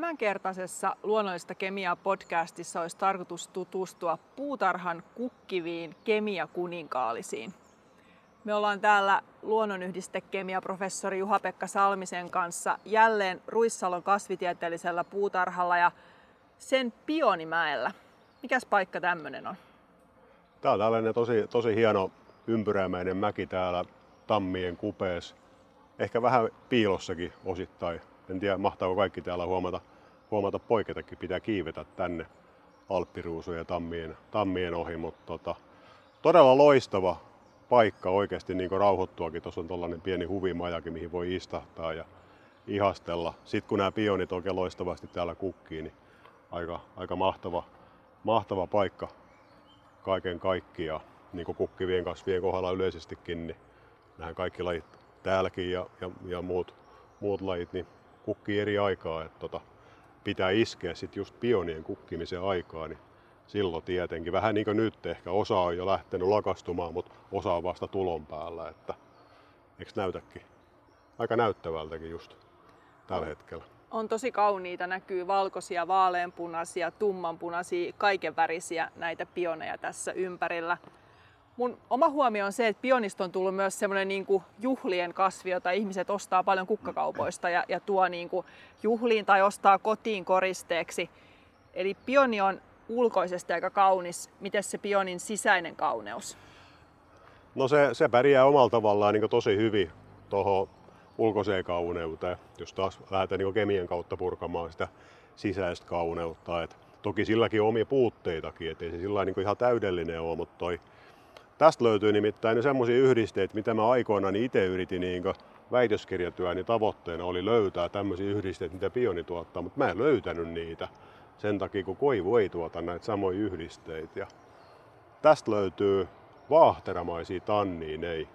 Tämänkertaisessa Luonnollista kemiaa podcastissa olisi tarkoitus tutustua puutarhan kukkiviin kemiakuninkaalisiin. Me ollaan täällä luonnonyhdistekemiaprofessori Juha-Pekka Salmisen kanssa jälleen Ruissalon kasvitieteellisellä puutarhalla ja sen Pionimäellä. Mikäs paikka tämmöinen on? Tämä on tällainen tosi, tosi hieno ympyrämäinen mäki täällä tammien kupeessa. Ehkä vähän piilossakin osittain. En tiedä, mahtaako kaikki täällä huomata, huomata poiketakin. Pitää kiivetä tänne alppiruusujen tammien, tammien ohi, mutta tota, todella loistava paikka oikeasti niin rauhoittuakin. Tuossa on tuollainen pieni huvimajakin, mihin voi istahtaa ja ihastella. Sitten kun nämä pionit oikein loistavasti täällä kukkii, niin aika, aika mahtava, mahtava paikka kaiken kaikkiaan. Niin kuin kukkivien kasvien kohdalla yleisestikin, niin nämä kaikki lajit täälläkin ja, ja, ja muut, muut lajit niin kukkii eri aikaa. Että tota, pitää iskeä sitten just pionien kukkimisen aikaa, niin silloin tietenkin. Vähän niin kuin nyt ehkä. Osa on jo lähtenyt lakastumaan, mutta osa on vasta tulon päällä. Että, eikö näytäkin? Aika näyttävältäkin just tällä hetkellä. On tosi kauniita, näkyy valkoisia, vaaleanpunaisia, tummanpunaisia, kaikenvärisiä näitä pioneja tässä ympärillä. Mun oma huomio on se, että pionista on tullut myös semmoinen niin juhlien kasvi, jota ihmiset ostaa paljon kukkakaupoista ja, ja tuo niin kuin juhliin tai ostaa kotiin koristeeksi. Eli pioni on ulkoisesti aika kaunis. Miten se pionin sisäinen kauneus? No se, se pärjää omalla tavallaan niin tosi hyvin tuohon ulkoiseen kauneuteen, jos taas lähdetään niin kemian kautta purkamaan sitä sisäistä kauneutta. Et toki silläkin on omia puutteitakin, ettei se sillä niin ihan täydellinen ole, mutta toi, tästä löytyy nimittäin semmoisia yhdisteitä, mitä mä aikoinaan itse yritin niin väitöskirjatyöni tavoitteena oli löytää tämmöisiä yhdisteitä, mitä pioni tuottaa, mutta mä en löytänyt niitä sen takia, kun koivu ei tuota näitä samoja yhdisteitä. Ja tästä löytyy vaahteramaisia tanniineja,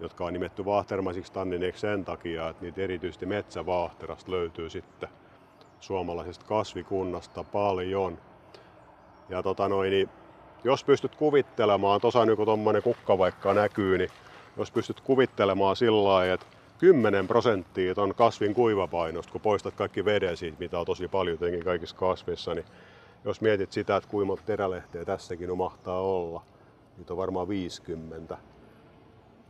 jotka on nimetty vaahteramaisiksi tannineiksi sen takia, että niitä erityisesti metsävaahterasta löytyy sitten suomalaisesta kasvikunnasta paljon. Ja tota noin, niin jos pystyt kuvittelemaan, tuossa nyt kun tuommoinen kukka vaikka näkyy, niin jos pystyt kuvittelemaan sillä lailla, että 10 prosenttia on kasvin kuivapainosta, kun poistat kaikki veden siitä, mitä on tosi paljon tietenkin kaikissa kasvissa, niin jos mietit sitä, että kuinka monta terälehteä tässäkin mahtaa olla, niin on varmaan 50.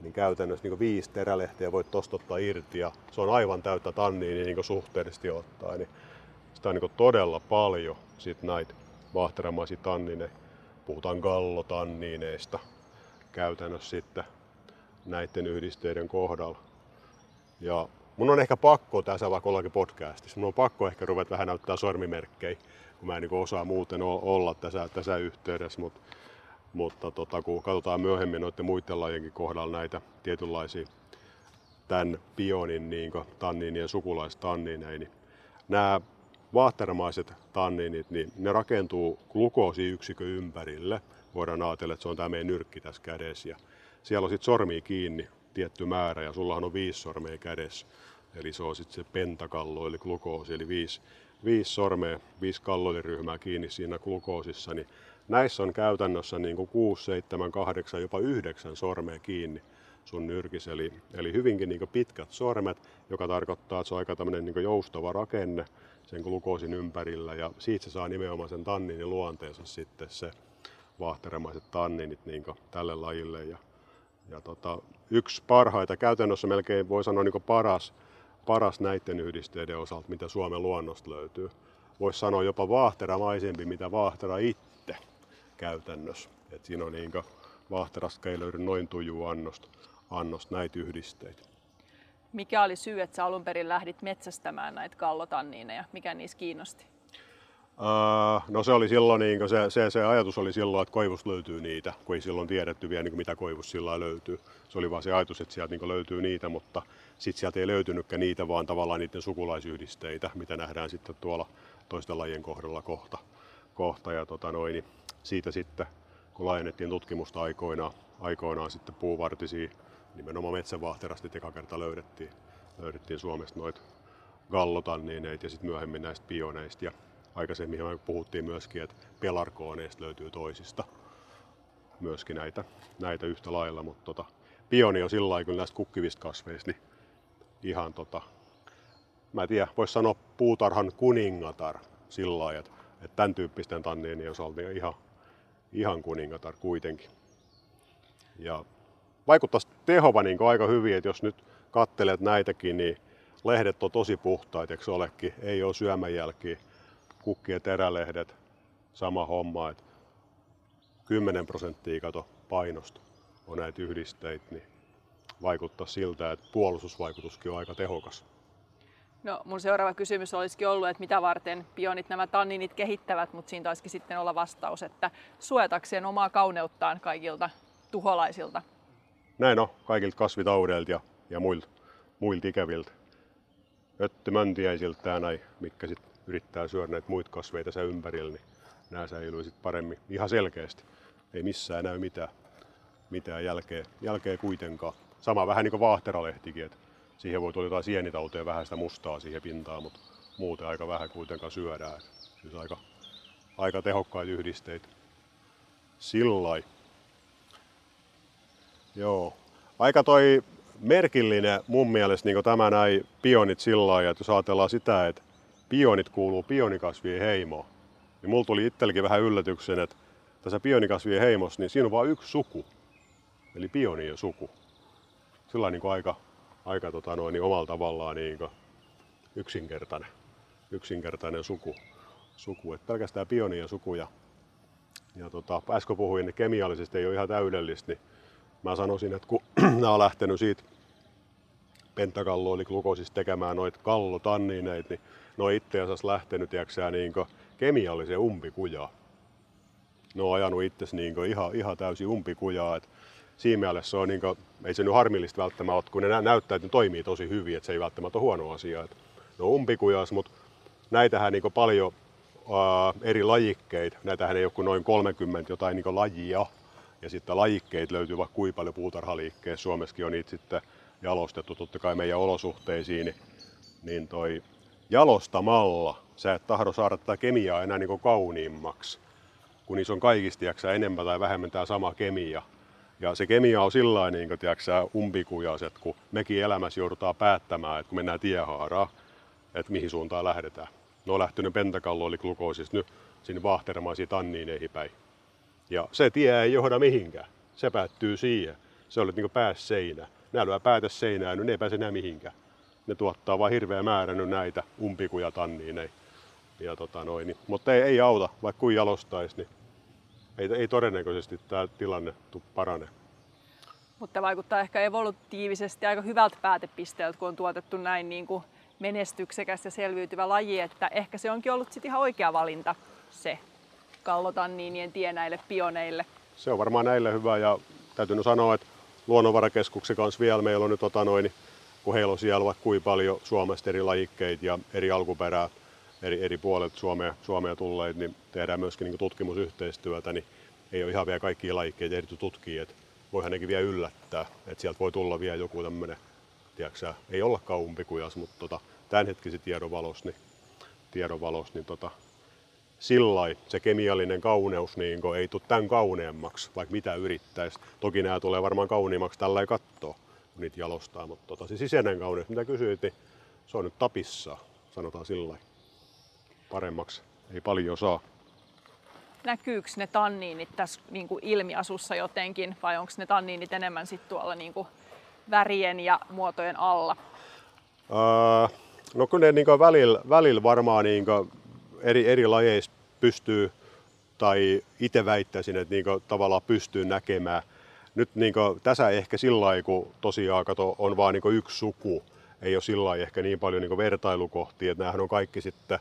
Niin käytännössä niin viisi terälehteä voit tosta ottaa irti ja se on aivan täyttä tanniin niin suhteellisesti ottaen. Niin sitä on niin todella paljon sit näitä vahteramaisia tannineja. Puhutaan gallotanniineista käytännössä sitten näiden yhdisteiden kohdalla. Ja mun on ehkä pakko tässä vaikka ollakin podcastissa, mun on pakko ehkä ruveta vähän näyttää sormimerkkejä, kun mä en niin osaa muuten olla tässä, tässä yhteydessä, mutta, mutta tota, kun katsotaan myöhemmin noiden muiden lajienkin kohdalla näitä tietynlaisia tämän pionin niin tanniinien sukulaistanniineja, niin nämä vaahtermaiset tanniinit, niin ne rakentuu glukoosiyksikön ympärille. Voidaan ajatella, että se on tämä meidän nyrkki tässä kädessä. Ja siellä on sitten sormi kiinni tietty määrä ja sullahan on viisi sormea kädessä. Eli se on sitten se pentakallo eli glukoosi, eli viisi, viisi sormea, viisi kalloiliryhmää kiinni siinä glukoosissa, niin näissä on käytännössä niin kuin 6, 7, 8, jopa 9 sormea kiinni sun nyrkis, eli, eli hyvinkin niin pitkät sormet, joka tarkoittaa, että se on aika tämmöinen niin joustava rakenne sen glukoosin ympärillä, ja siitä se saa nimenomaan sen tanninin luonteensa sitten se vaahteremaiset tanninit niin tälle lajille. Ja ja tota, yksi parhaita, käytännössä melkein voi sanoa niin paras, paras näiden yhdisteiden osalta, mitä Suomen luonnosta löytyy. Voisi sanoa jopa vaahteramaisempi, mitä vaahtera itse käytännössä. Et siinä on niin vaahterasta ei löydy noin tujuu annosta, annosta näitä yhdisteitä. Mikä oli syy, että sä alun perin lähdit metsästämään näitä kallotanniineja? Mikä niissä kiinnosti? Uh, no se oli silloin, niin se, se, se, ajatus oli silloin, että koivusta löytyy niitä, kun ei silloin tiedetty vielä niin mitä koivusta sillä löytyy. Se oli vaan se ajatus, että sieltä niin löytyy niitä, mutta sitten sieltä ei löytynytkään niitä, vaan tavallaan niiden sukulaisyhdisteitä, mitä nähdään sitten tuolla toisten lajien kohdalla kohta. kohta. Ja tota noin, niin siitä sitten, kun laajennettiin tutkimusta aikoinaan, aikoinaan sitten puuvartisia, nimenomaan metsävahterasti eka kerta löydettiin, löydettiin Suomesta noita gallotanniineita ja sitten myöhemmin näistä pioneista. Ja aikaisemmin puhuttiin myöskin, että pelarkooneista löytyy toisista myöskin näitä, näitä yhtä lailla, mutta tota, pioni on sillä lailla näistä kukkivista kasveista niin ihan tota, mä en tiedä, voisi sanoa puutarhan kuningatar sillä lailla, että, että tämän tyyppisten tanniinien osalta ihan, ihan kuningatar kuitenkin. Ja vaikuttaisi tehova niin aika hyvin, että jos nyt kattelet näitäkin, niin lehdet on tosi puhtaat, eikö olekin? Ei ole syömänjälkiä. Kukki- ja terälehdet, sama homma, että 10 prosenttia kato painosta on näitä yhdisteitä, niin vaikuttaa siltä, että puolustusvaikutuskin on aika tehokas. No mun seuraava kysymys olisikin ollut, että mitä varten pionit nämä tanninit kehittävät, mutta siinä taisikin sitten olla vastaus, että suojatakseen omaa kauneuttaan kaikilta tuholaisilta. Näin on, kaikilta kasvitaudeilta ja, ja muilta, muilta ikäviltä. Öttymöntiäisiltä ja näin, mikä sitten yrittää syödä näitä muita kasveita sen ympärillä, niin nämä säilyy sitten paremmin ihan selkeästi. Ei missään näy mitään, mitään jälkeä, jälkeä kuitenkaan. Sama vähän niin kuin vaahteralehtikin, että siihen voi tulla jotain sienitauteja vähän sitä mustaa siihen pintaan, mutta muuten aika vähän kuitenkaan syödään. Siis aika, aika tehokkaita yhdisteitä. Sillai. Joo. Aika toi merkillinen mun mielestä niin tämä näin pionit sillä lailla, että jos ajatellaan sitä, että pionit kuuluu pionikasvien heimoon, niin mulla tuli itselläkin vähän yllätyksen, että tässä pionikasvien heimossa, niin siinä on vain yksi suku, eli pionien suku. Sillä niin aika, aika tota noin, niin omalla tavallaan niin yksinkertainen, yksinkertainen suku. suku. Et pelkästään pionien suku ja, ja tota, äsken puhuin, että kemiallisesti ei ole ihan täydellistä, niin mä sanoisin, että kun nämä on lähtenyt siitä pentakallo eli glukosista tekemään noita kallotannineita, niin ne on itse asiassa lähtenyt tiiäksä, niin kemiallisen umpikujaa. Ne on ajanut itse niin ihan, ihan täysin umpikujaa. Et siinä mielessä se on, niin kuin, ei se nyt harmillista välttämättä kun ne näyttää, että ne toimii tosi hyvin, että se ei välttämättä ole huono asia. Et ne on umpikujas, mutta näitähän niin paljon ää, eri lajikkeita, näitähän ei ole kuin noin 30 jotain niin lajia, ja sitten lajikkeet löytyy vaikka kuinka paljon puutarhaliikkeessä. Suomessakin on niitä sitten jalostettu totta kai meidän olosuhteisiin, niin, niin toi jalostamalla sä et tahdo saada tätä kemiaa enää niin kauniimmaksi, kun niissä on kaikista tiiäksä, enemmän tai vähemmän tämä sama kemia. Ja se kemia on sillä niin umpikujaset, kun mekin elämässä joudutaan päättämään, että kun mennään tiehaaraa, että mihin suuntaan lähdetään. Ne on lähtenyt pentakallo eli glukoosista nyt sinne vahteramaisiin tanniineihin päin. Ja se tie ei johda mihinkään. Se päättyy siihen. Se oli niin pääs seinään. Nämä lyö päätä seinään, niin ne ei pääse enää mihinkään. Ne tuottaa vain hirveä määrä näitä umpikuja tanniin. Ja tota noin, niin. Mutta ei, ei auta, vaikka kuin jalostaisi, niin ei, ei todennäköisesti tämä tilanne parane. Mutta vaikuttaa ehkä evolutiivisesti aika hyvältä päätepisteeltä, kun on tuotettu näin niin kuin menestyksekäs ja selviytyvä laji, että ehkä se onkin ollut sitten ihan oikea valinta se kallotanniinien tie näille pioneille. Se on varmaan näille hyvä ja täytyy sanoa, että luonnonvarakeskuksen kanssa vielä meillä on nyt tota noin, kun heillä on siellä vaikka kuinka paljon Suomesta eri lajikkeita ja eri alkuperää, eri, eri puolet Suomea, Suomea tulleet, niin tehdään myöskin niin tutkimusyhteistyötä, niin ei ole ihan vielä kaikkia lajikkeita ehditty tutkia, että voihan nekin vielä yllättää, että sieltä voi tulla vielä joku tämmöinen, tiedätkö, ei olla kaumpikujas, mutta tota, tämänhetkisen tiedon valossa, niin, tiedon valossa, niin tota, sillä se kemiallinen kauneus niin ei tule tämän kauneammaksi, vaikka mitä yrittäisi. Toki nämä tulee varmaan kauniimmaksi tällä kattoa, kun niitä jalostaa, mutta tota, se sisäinen kauneus, mitä kysyit, niin se on nyt tapissa, sanotaan sillä paremmaksi. Ei paljon saa. Näkyykö ne tanniinit tässä niin kuin ilmiasussa jotenkin vai onko ne tanniinit enemmän sit tuolla niin kuin värien ja muotojen alla? Öö, no kyllä ne niin välillä, välillä varmaan niin eri, eri lajeissa pystyy, tai itse väittäisin, että niin tavallaan pystyy näkemään. Nyt niin tässä ehkä sillä lailla, kun tosiaan kato, on vain niin yksi suku, ei ole sillä ehkä niin paljon niin vertailukohtia, että nämähän on kaikki sitten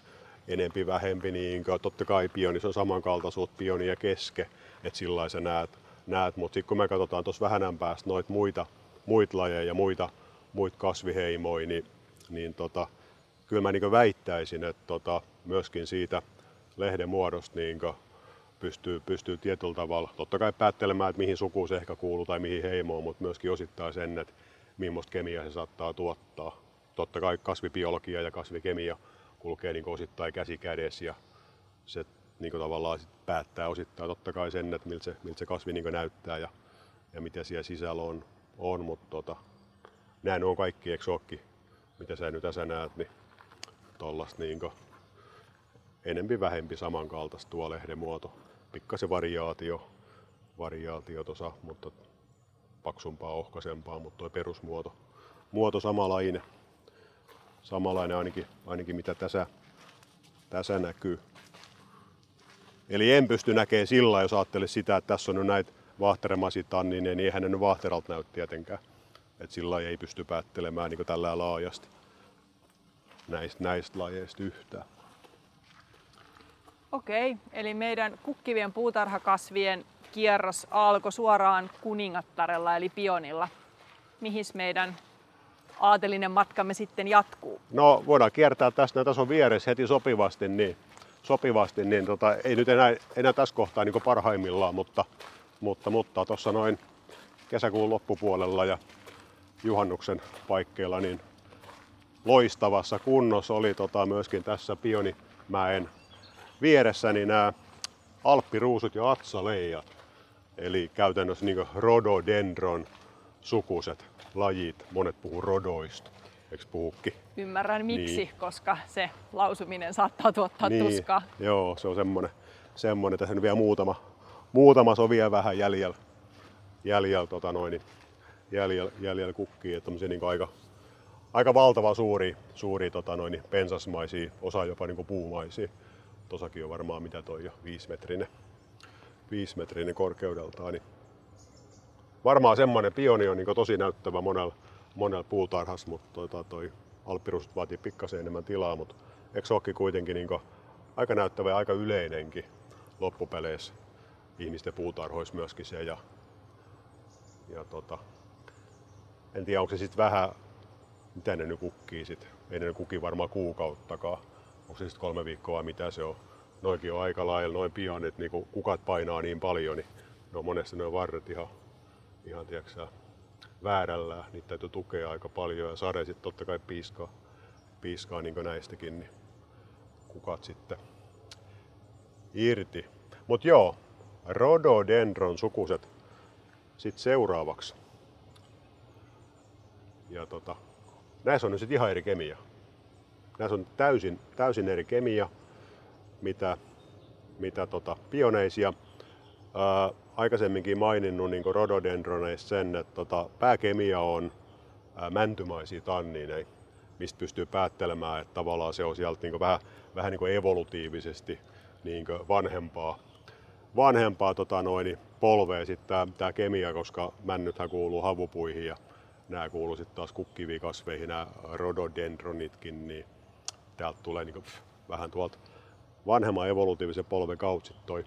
enempi vähempi, niin totta kai pionissa on samankaltaisuutta pioni ja keske, että sillä sä näet, näet. mutta sitten kun me katsotaan tuossa vähänän päästä noita muita, muita lajeja ja muita, muita kasviheimoja, niin, niin tota, kyllä mä niin väittäisin, että tota, myöskin siitä lehden muodosta niin pystyy, pystyy tietyllä tavalla, totta kai päättelemään, että mihin sukuun se ehkä kuuluu tai mihin heimoon, mutta myöskin osittain sen, että millaista kemiaa se saattaa tuottaa. Totta kai kasvibiologia ja kasvikemia kulkee niin osittain käsi kädessä ja se niin tavallaan sit päättää osittain totta kai sen, että miltä se, miltä se kasvi niin näyttää ja, ja mitä siellä sisällä on, on mutta tota, nämä on kaikki, eikö mitä sä nyt tässä näet, niin tollasta niin enempi vähempi samankaltaista tuo lehdemuoto. Pikkasen variaatio, variaatio tosa, mutta paksumpaa, ohkaisempaa, mutta tuo perusmuoto muoto samanlainen. Samanlainen ainakin, ainakin mitä tässä, tässä näkyy. Eli en pysty näkemään sillä, jos ajattelee sitä, että tässä on nyt näitä vahteremasitannin, niin eihän ne nyt vahteralta näy tietenkään. Että sillä ei pysty päättelemään niin tällä laajasti näistä, näistä lajeista yhtään. Okei, eli meidän kukkivien puutarhakasvien kierros alkoi suoraan kuningattarella eli pionilla. Mihin meidän aatelinen matkamme sitten jatkuu? No voidaan kiertää tästä, tässä on vieressä heti sopivasti, niin, sopivasti, niin tota, ei nyt enää, enää tässä kohtaa niin parhaimmillaan, mutta mutta, mutta tuossa noin kesäkuun loppupuolella ja juhannuksen paikkeilla niin loistavassa kunnossa oli tota myöskin tässä Pionimäen vieressä niin nämä alppiruusut ja atsaleijat. Eli käytännössä niin rododendron sukuiset lajit. Monet puhuu rodoista. Eikö puhukin? Ymmärrän miksi, niin. koska se lausuminen saattaa tuottaa niin. tuskaa. Joo, se on semmoinen. semmoinen. Tässä on vielä muutama, muutama sovia vähän jäljellä, jäljellä, tota noin, niin jäljellä, jäljellä kukkii, että niin aika, aika valtava suuri, suuri tota noin, pensasmaisia, osa jopa niin puumaisia. Tosakin on varmaan mitä toi jo viisimetrinen, viisimetrinen korkeudeltaan. Niin varmaan semmoinen pioni on niin tosi näyttävä monella, monella puutarhassa, mutta toi, toi, alppirusut vaatii pikkasen enemmän tilaa, mutta se kuitenkin niin aika näyttävä ja aika yleinenkin loppupeleissä ihmisten puutarhoissa myöskin se. Ja, ja tota, en tiedä, onko se sitten vähän, mitä ne nyt kukkii sit. Ei ne kuki varmaan kuukauttakaan. Onko se sitten kolme viikkoa vai mitä se on. Noikin on aika lailla, noin pionit, niin kun kukat painaa niin paljon, niin ne on monesti noin varret ihan, ihan tiiäksä, väärällä. Niitä täytyy tukea aika paljon ja sade sitten totta kai piiskaa, piiskaa niin näistäkin, niin kukat sitten irti. Mutta joo, rhododendron sukuset sitten seuraavaksi. Ja tota, näissä on nyt ihan eri kemia. Näissä on täysin, täysin eri kemia, mitä, mitä tota, pioneisia. Ää, aikaisemminkin maininnut niin rhododendroneista sen, että tota, pääkemia on ää, mäntymaisia tannineja, mistä pystyy päättelemään, että tavallaan se on sieltä niin vähän, vähän niin evolutiivisesti niin vanhempaa vanhempaa tota noin, polvea sitten tämä kemia, koska männythän kuuluu havupuihin ja nämä kuuluu sitten taas kukkivikasveihin, nämä rhododendronitkin, niin täältä tulee niin pff, vähän tuolta vanhemman evolutiivisen polven kautta toi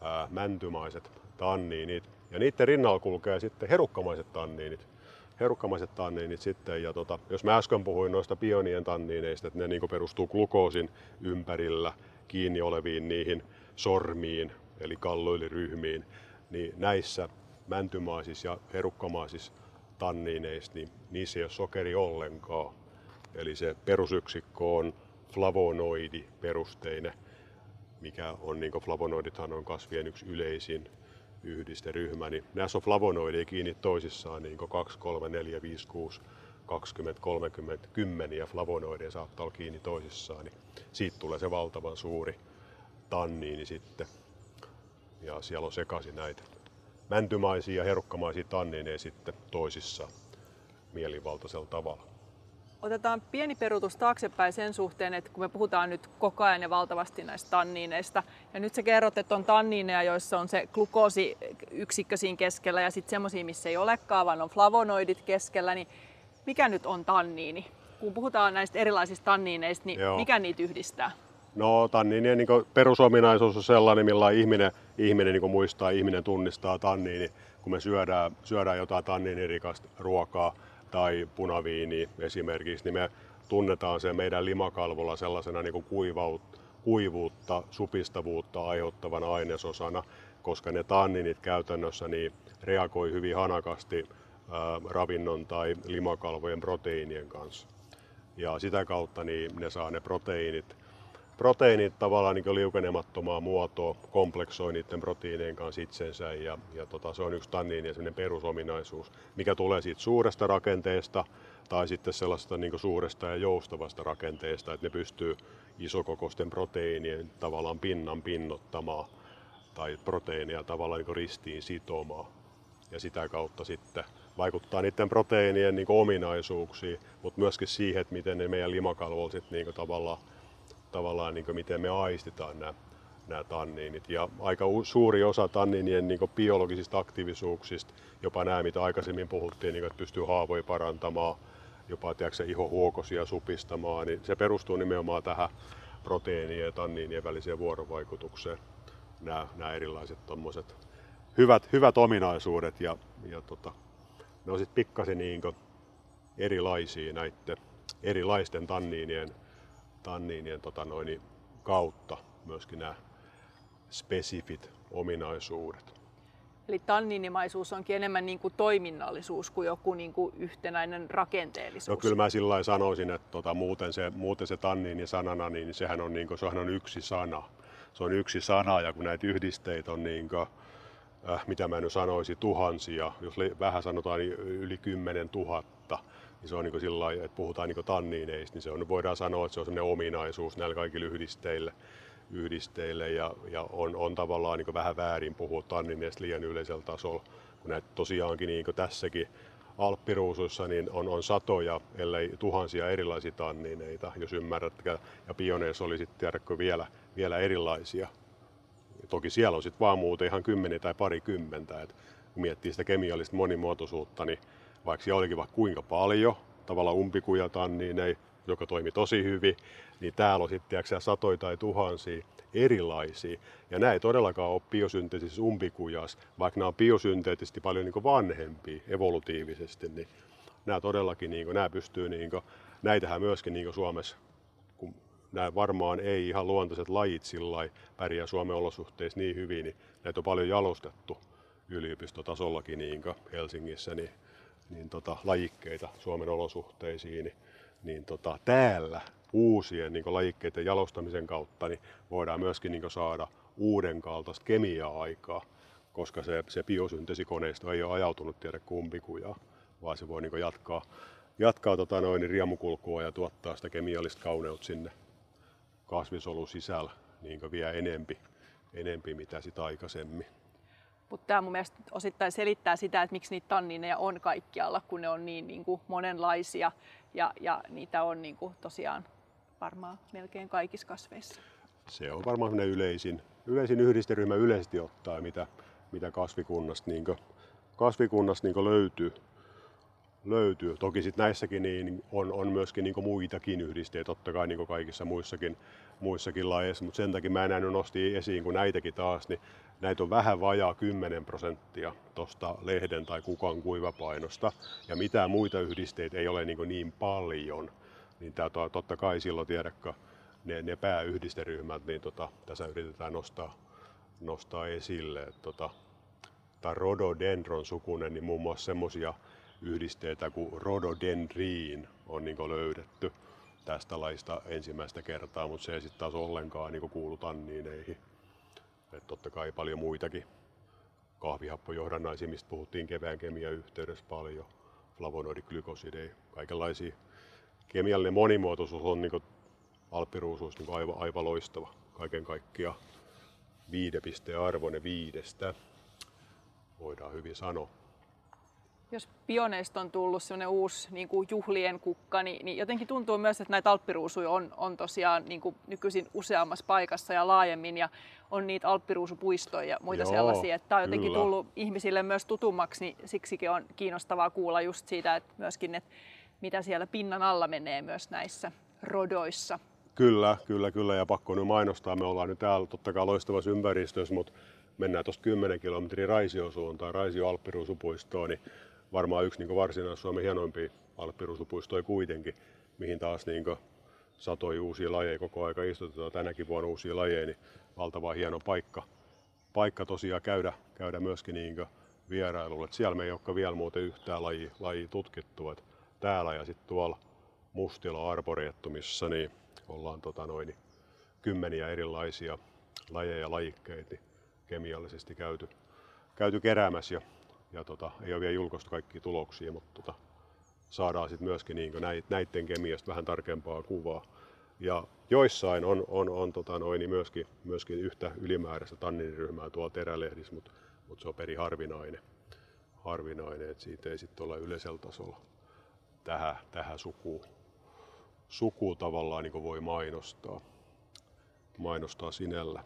ää, mäntymaiset tanniinit. Ja niiden rinnalla kulkee sitten herukkamaiset tanniinit. Herukkamaiset tanniinit sitten, ja tota, jos mä äsken puhuin noista pionien tanniineista, että ne niin perustuu glukoosin ympärillä kiinni oleviin niihin sormiin, eli kalloiliryhmiin, niin näissä mäntymaisissa ja herukkamaisissa tanniineissa, niin niissä ei ole sokeri ollenkaan. Eli se perusyksikkö on flavonoidi perusteinen, mikä on niin flavonoidithan on kasvien yksi yleisin yhdisteryhmä, niin näissä on flavonoideja kiinni toisissaan niin 2, 3, 4, 5, 6, 20, 30, 10 ja flavonoideja saattaa olla kiinni toisissaan, niin siitä tulee se valtavan suuri tanniini sitten. Ja siellä on sekaisin näitä mäntymaisia ja herukkamaisia tanniineja sitten toisissa mielivaltaisella tavalla. Otetaan pieni peruutus taaksepäin sen suhteen, että kun me puhutaan nyt koko ajan ja valtavasti näistä tanniineista, ja nyt sä kerrot, että on tanniineja, joissa on se glukoosiyksikkö siinä keskellä, ja sitten semmoisia, missä ei olekaan, vaan on flavonoidit keskellä, niin mikä nyt on tanniini? Kun puhutaan näistä erilaisista tanniineista, niin Joo. mikä niitä yhdistää? No tanniinien niin perusominaisuus on sellainen, millä ihminen, ihminen niin muistaa, ihminen tunnistaa tanniini, kun me syödään, syödään jotain tanniinirikasta ruokaa tai punaviini esimerkiksi, niin me tunnetaan se meidän limakalvolla sellaisena niin kuivaut, kuivuutta, supistavuutta aiheuttavana ainesosana, koska ne tanninit käytännössä niin reagoi hyvin hanakasti ää, ravinnon tai limakalvojen proteiinien kanssa. Ja sitä kautta niin ne saa ne proteiinit proteiinit tavallaan niin liukenemattomaa muotoa, kompleksoi niiden proteiinien kanssa itsensä ja, ja tota, se on yksi tanniinien perusominaisuus, mikä tulee siitä suuresta rakenteesta tai sitten sellaista niin suuresta ja joustavasta rakenteesta, että ne pystyy isokokoisten proteiinien tavallaan pinnan pinnottamaan tai proteiinia tavallaan niin ristiin sitomaan ja sitä kautta sitten vaikuttaa niiden proteiinien niin ominaisuuksiin, mutta myöskin siihen, että miten ne meidän limakalvoilla sitten niin tavallaan, tavallaan niin miten me aistitaan nämä, nämä tanniinit. Ja aika suuri osa tanniinien niin biologisista aktiivisuuksista, jopa nämä mitä aikaisemmin puhuttiin, niin että pystyy haavoja parantamaan, jopa tiedätkö, ihohuokosia supistamaan, niin se perustuu nimenomaan tähän proteiinien ja tanniinien väliseen vuorovaikutukseen. Nämä, nämä erilaiset tommoset hyvät, hyvät ominaisuudet ja, ja tota, ne on sitten pikkasen niin erilaisia näiden erilaisten tanniinien, tanniinien tota noin, kautta myöskin nämä spesifit ominaisuudet. Eli tanniinimaisuus onkin enemmän niin kuin toiminnallisuus kuin joku niin kuin yhtenäinen rakenteellisuus. No kyllä mä sillä sanoisin, että tota, muuten, se, muuten se tanniini sanana, niin sehän on, niin kuin, sehän on yksi sana. Se on yksi sana ja kun näitä yhdisteitä on niin kuin, äh, mitä mä nyt sanoisin, tuhansia, jos vähän sanotaan niin yli 10 000, niin se on niin sillä lailla, että puhutaan niin tanniineista, niin se on, voidaan sanoa, että se on sellainen ominaisuus näillä kaikilla yhdisteillä, yhdisteille ja, ja on, on tavallaan niin vähän väärin puhua tannineista liian yleisellä tasolla, kun näitä tosiaankin niin tässäkin alppiruusuissa niin on, on satoja, ellei tuhansia erilaisia tannineita, jos ymmärrätkö, ja pioneissa oli sitten vielä, vielä erilaisia Toki siellä on sitten vaan muuten ihan kymmenen tai parikymmentä. Et kun miettii sitä kemiallista monimuotoisuutta, niin vaikka siellä olikin vaikka kuinka paljon, tavallaan umpikujataan, niin ei, joka toimi tosi hyvin, niin täällä on sitten satoja tai tuhansia erilaisia. Ja nämä ei todellakaan ole biosynteetisessä umpikujas, vaikka nämä on biosynteettisesti paljon niin vanhempia evolutiivisesti, niin nämä todellakin niin kuin, nämä pystyy, niin kuin, näitähän myöskin niin kuin Suomessa nämä varmaan ei ihan luontaiset lajit sillä pärjää Suomen olosuhteissa niin hyvin, niin näitä on paljon jalostettu yliopistotasollakin niin Helsingissä, niin, niin tota, lajikkeita Suomen olosuhteisiin, niin, niin tota, täällä uusien niin lajikkeiden jalostamisen kautta niin voidaan myöskin niin saada uuden kaltaista kemiaa aikaa, koska se, se biosynteesikoneisto ei ole ajautunut tiedä kumpikujaa, vaan se voi niin jatkaa, jatkaa tota noin, riemukulkua ja tuottaa sitä kemiallista kauneutta sinne kasvisolu sisällä niin vielä enempi, enempi mitä sitä aikaisemmin. Mutta tämä mun mielestä osittain selittää sitä, että miksi niitä tannineja on kaikkialla, kun ne on niin, niin kuin monenlaisia ja, ja niitä on niin kuin tosiaan varmaan melkein kaikissa kasveissa. Se on varmaan yleisin, yleisin yhdisteryhmä yleisesti ottaa, mitä, mitä kasvikunnasta, niin kuin, kasvikunnasta niin löytyy löytyy. Toki sitten näissäkin niin on, on myöskin niin muitakin yhdisteitä, totta kai niin kaikissa muissakin, muissakin lajeissa, mutta sen takia mä näin nosti esiin, kun näitäkin taas, niin näitä on vähän vajaa 10 prosenttia tuosta lehden tai kukan kuivapainosta, ja mitään muita yhdisteitä ei ole niin, niin paljon. Niin tää, totta kai silloin tiedäkö, ne, ne pääyhdisteryhmät, niin tota, tässä yritetään nostaa, nostaa esille. Tota, tai rhododendron sukunen, niin muun muassa semmoisia yhdisteitä kuin rhododendriin on niin löydetty tästä laista ensimmäistä kertaa, mutta se ei sitten taas ollenkaan niin kuulu tanniineihin. Et totta kai paljon muitakin kahvihappojohdannaisia, mistä puhuttiin kevään kemian yhteydessä paljon, flavonoidiglykosideja, kaikenlaisia. Kemiallinen monimuotoisuus on niin alppiruusuus niin aivan, aivan loistava kaiken kaikkiaan. Viidepisteen arvoinen viidestä, voidaan hyvin sanoa jos pioneista on tullut sellainen uusi niin kuin juhlien kukka, niin, niin jotenkin tuntuu myös, että näitä alppiruusuja on, on tosiaan niin kuin nykyisin useammassa paikassa ja laajemmin ja on niitä alppiruusupuistoja ja muita Joo, sellaisia. Että tämä on jotenkin kyllä. tullut ihmisille myös tutummaksi, niin siksikin on kiinnostavaa kuulla just siitä, että myöskin, että mitä siellä pinnan alla menee myös näissä rodoissa. Kyllä, kyllä, kyllä ja pakko nyt mainostaa. Me ollaan nyt täällä totta kai loistavassa ympäristössä, mutta mennään tuosta 10 kilometrin Raision suuntaan, Raisio Alppiruusupuistoon, niin varmaan yksi niin Varsinais-Suomen hienoimpia alppiruusupuistoja kuitenkin, mihin taas niin satoi uusia lajeja koko aika istutetaan tänäkin vuonna uusia lajeja, niin valtava hieno paikka, paikka tosiaan käydä, käydä myöskin niin vierailulle. Et siellä me ei olekaan vielä muuten yhtään laji, laji tutkittu. Et täällä ja sitten tuolla Mustila Arboreettumissa niin ollaan tota noin, kymmeniä erilaisia lajeja ja lajikkeita niin kemiallisesti käyty, käyty keräämässä ja, ja tota, ei ole vielä julkaistu kaikkia tuloksia, mutta tota, saadaan sitten myöskin niin näiden kemiasta vähän tarkempaa kuvaa. Ja joissain on, on, on tota noin, niin myöskin, myöskin yhtä ylimääräistä tanniniryhmää tuolla terälehdissä, mutta, mutta se on peri harvinainen, harvinainen että siitä ei sitten ole yleisellä tasolla tähän, tähän sukuun, sukuun tavallaan niin voi mainostaa, mainostaa sinellä.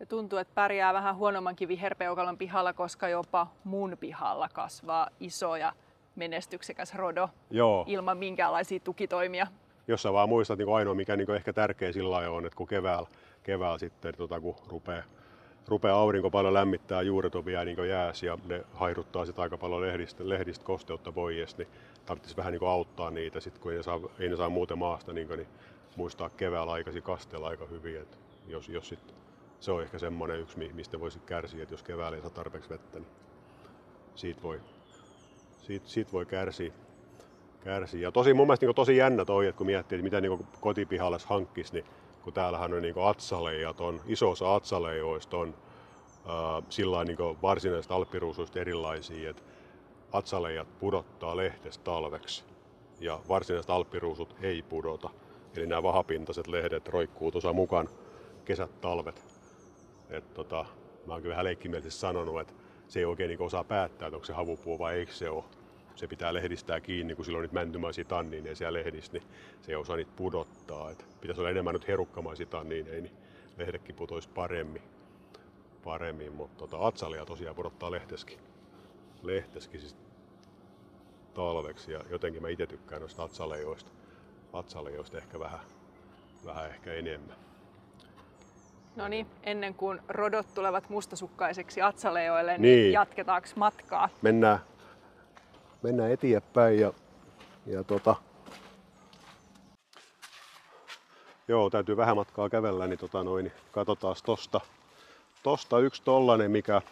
Ja tuntuu, että pärjää vähän huonommankin viherpeukalon pihalla, koska jopa mun pihalla kasvaa isoja menestyksekäs rodo Joo. ilman minkäänlaisia tukitoimia. Jos sä vaan muistat, niin ainoa mikä niin ehkä tärkeä sillä on, että kun keväällä, keväällä sitten, tota, kun rupeaa, rupeaa aurinko paljon lämmittää, juuret on vielä niin jääs ja ne hairuttaa sitten aika paljon lehdistä, lehdistä kosteutta pois, niin tarvitsisi vähän niin auttaa niitä, sit, kun ei ne, saa, ei ne saa muuten maasta, niin, niin muistaa keväällä aikaisin kastella aika hyvin. että jos, jos sit, se on ehkä semmoinen yksi, mistä voisi kärsiä, että jos keväällä ei saa tarpeeksi vettä, niin siitä voi, siitä, siitä voi kärsiä. kärsiä. Ja tosi, mun mielestä niin tosi jännä toi, että kun miettii, että mitä niin kotipihalle hankkisi, niin kun täällähän on niin atsaleijat, on iso osa atsaleijoista on äh, sillä niin varsinaisista alppiruusuista erilaisia, että atsaleijat pudottaa lehdestä talveksi ja varsinaiset alppiruusut ei pudota. Eli nämä vahapintaiset lehdet roikkuu tuossa mukaan kesät, talvet. Et tota, mä oon kyllä vähän leikkimielisesti sanonut, että se ei oikein niin osaa päättää, että onko se havupuu vai eikö se ole. Se pitää lehdistää kiinni, kun silloin niitä mäntymaisia tanniineja siellä lehdissä, niin se ei osaa niitä pudottaa. Et pitäisi olla enemmän nyt herukkamaisia tanniineja, niin lehdekin putoisi paremmin. paremmin. Mutta tota, atsalia tosiaan pudottaa lehteskin. lehteskin siis talveksi ja jotenkin mä itse tykkään noista atsalejoista. Atsalejoista ehkä vähän, vähän ehkä enemmän. No niin, ennen kuin rodot tulevat mustasukkaiseksi Atsalejoille, niin, niin. jatketaanko matkaa? Mennään, mennään eteenpäin ja, ja tota, Joo, täytyy vähän matkaa kävellä, niin, tota noin, niin katsotaan tosta, tosta yksi tollanen, mikä,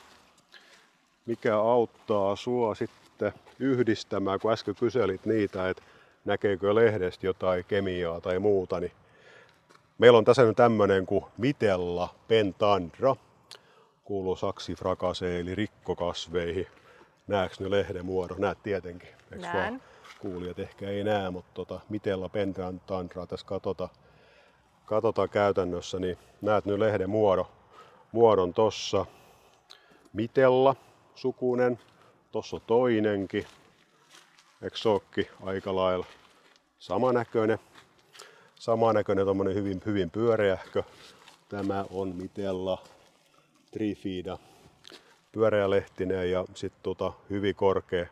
mikä auttaa sua sitten yhdistämään, kun äsken kyselit niitä, että näkeekö lehdestä jotain kemiaa tai muuta, niin Meillä on tässä nyt tämmönen kuin Mitella pentandra. Kuuluu saksifrakaseen eli rikkokasveihin. Näetkö ne lehden muodon? Näet tietenkin. Näen. Kuulijat ehkä ei näe, mutta tota, Mitella pentandra tässä katsotaan katsotaan käytännössä, niin näet nyt lehden muodon, muodon tossa. Mitella sukunen, tossa on toinenkin. Eksokki aika lailla samanäköinen samanäköinen tommonen hyvin, hyvin pyöreähkö. Tämä on Mitella Trifida pyöreälehtinen ja sitten tota, hyvin korkea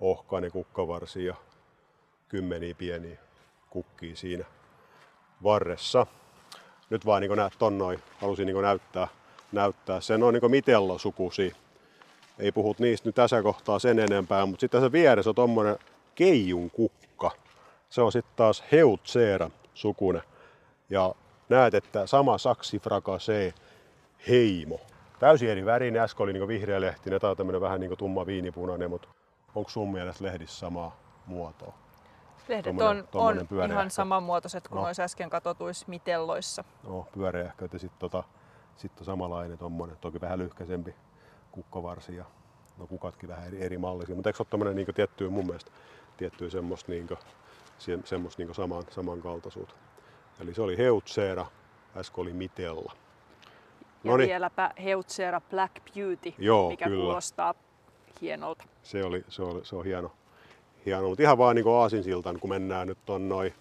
ohkainen kukkavarsi ja kymmeniä pieniä kukkia siinä varressa. Nyt vaan niin näet ton noin, halusin niin näyttää, näyttää. Sen on niin Mitella sukusi. Ei puhut niistä nyt tässä kohtaa sen enempää, mutta sitten tässä vieressä on tommonen keijun kukka. Se on sitten taas Heutseera sukune. Ja näet, että sama saksifrakasee heimo. Täysin eri väri, äsken oli niin vihreä lehti, tämä on tämmöinen vähän niin tumma viinipunainen, mutta onko sun mielestä lehdissä samaa muotoa? Lehdet tommonen, on, tommonen on ihan samanmuotoiset kuin no. noissa äsken katsotuissa mitelloissa. No, pyöreähkö ja sitten tota, sit on samanlainen tommonen, toki vähän lyhkäisempi kukkovarsi ja no kukatkin vähän eri, eri mallisia, mutta eikö se ole tommonen niin tiettyä mun mielestä tiettyä semmoista niin semmoista niin saman, samankaltaisuutta. Eli se oli Heutseera, äsken oli Mitella. Ja Noniin. vieläpä Heutseera Black Beauty, Joo, mikä kyllä. kuulostaa hienolta. Se, oli, se, oli, se on hieno. hieno. Mutta ihan vaan niin aasinsiltaan, kun mennään nyt on noin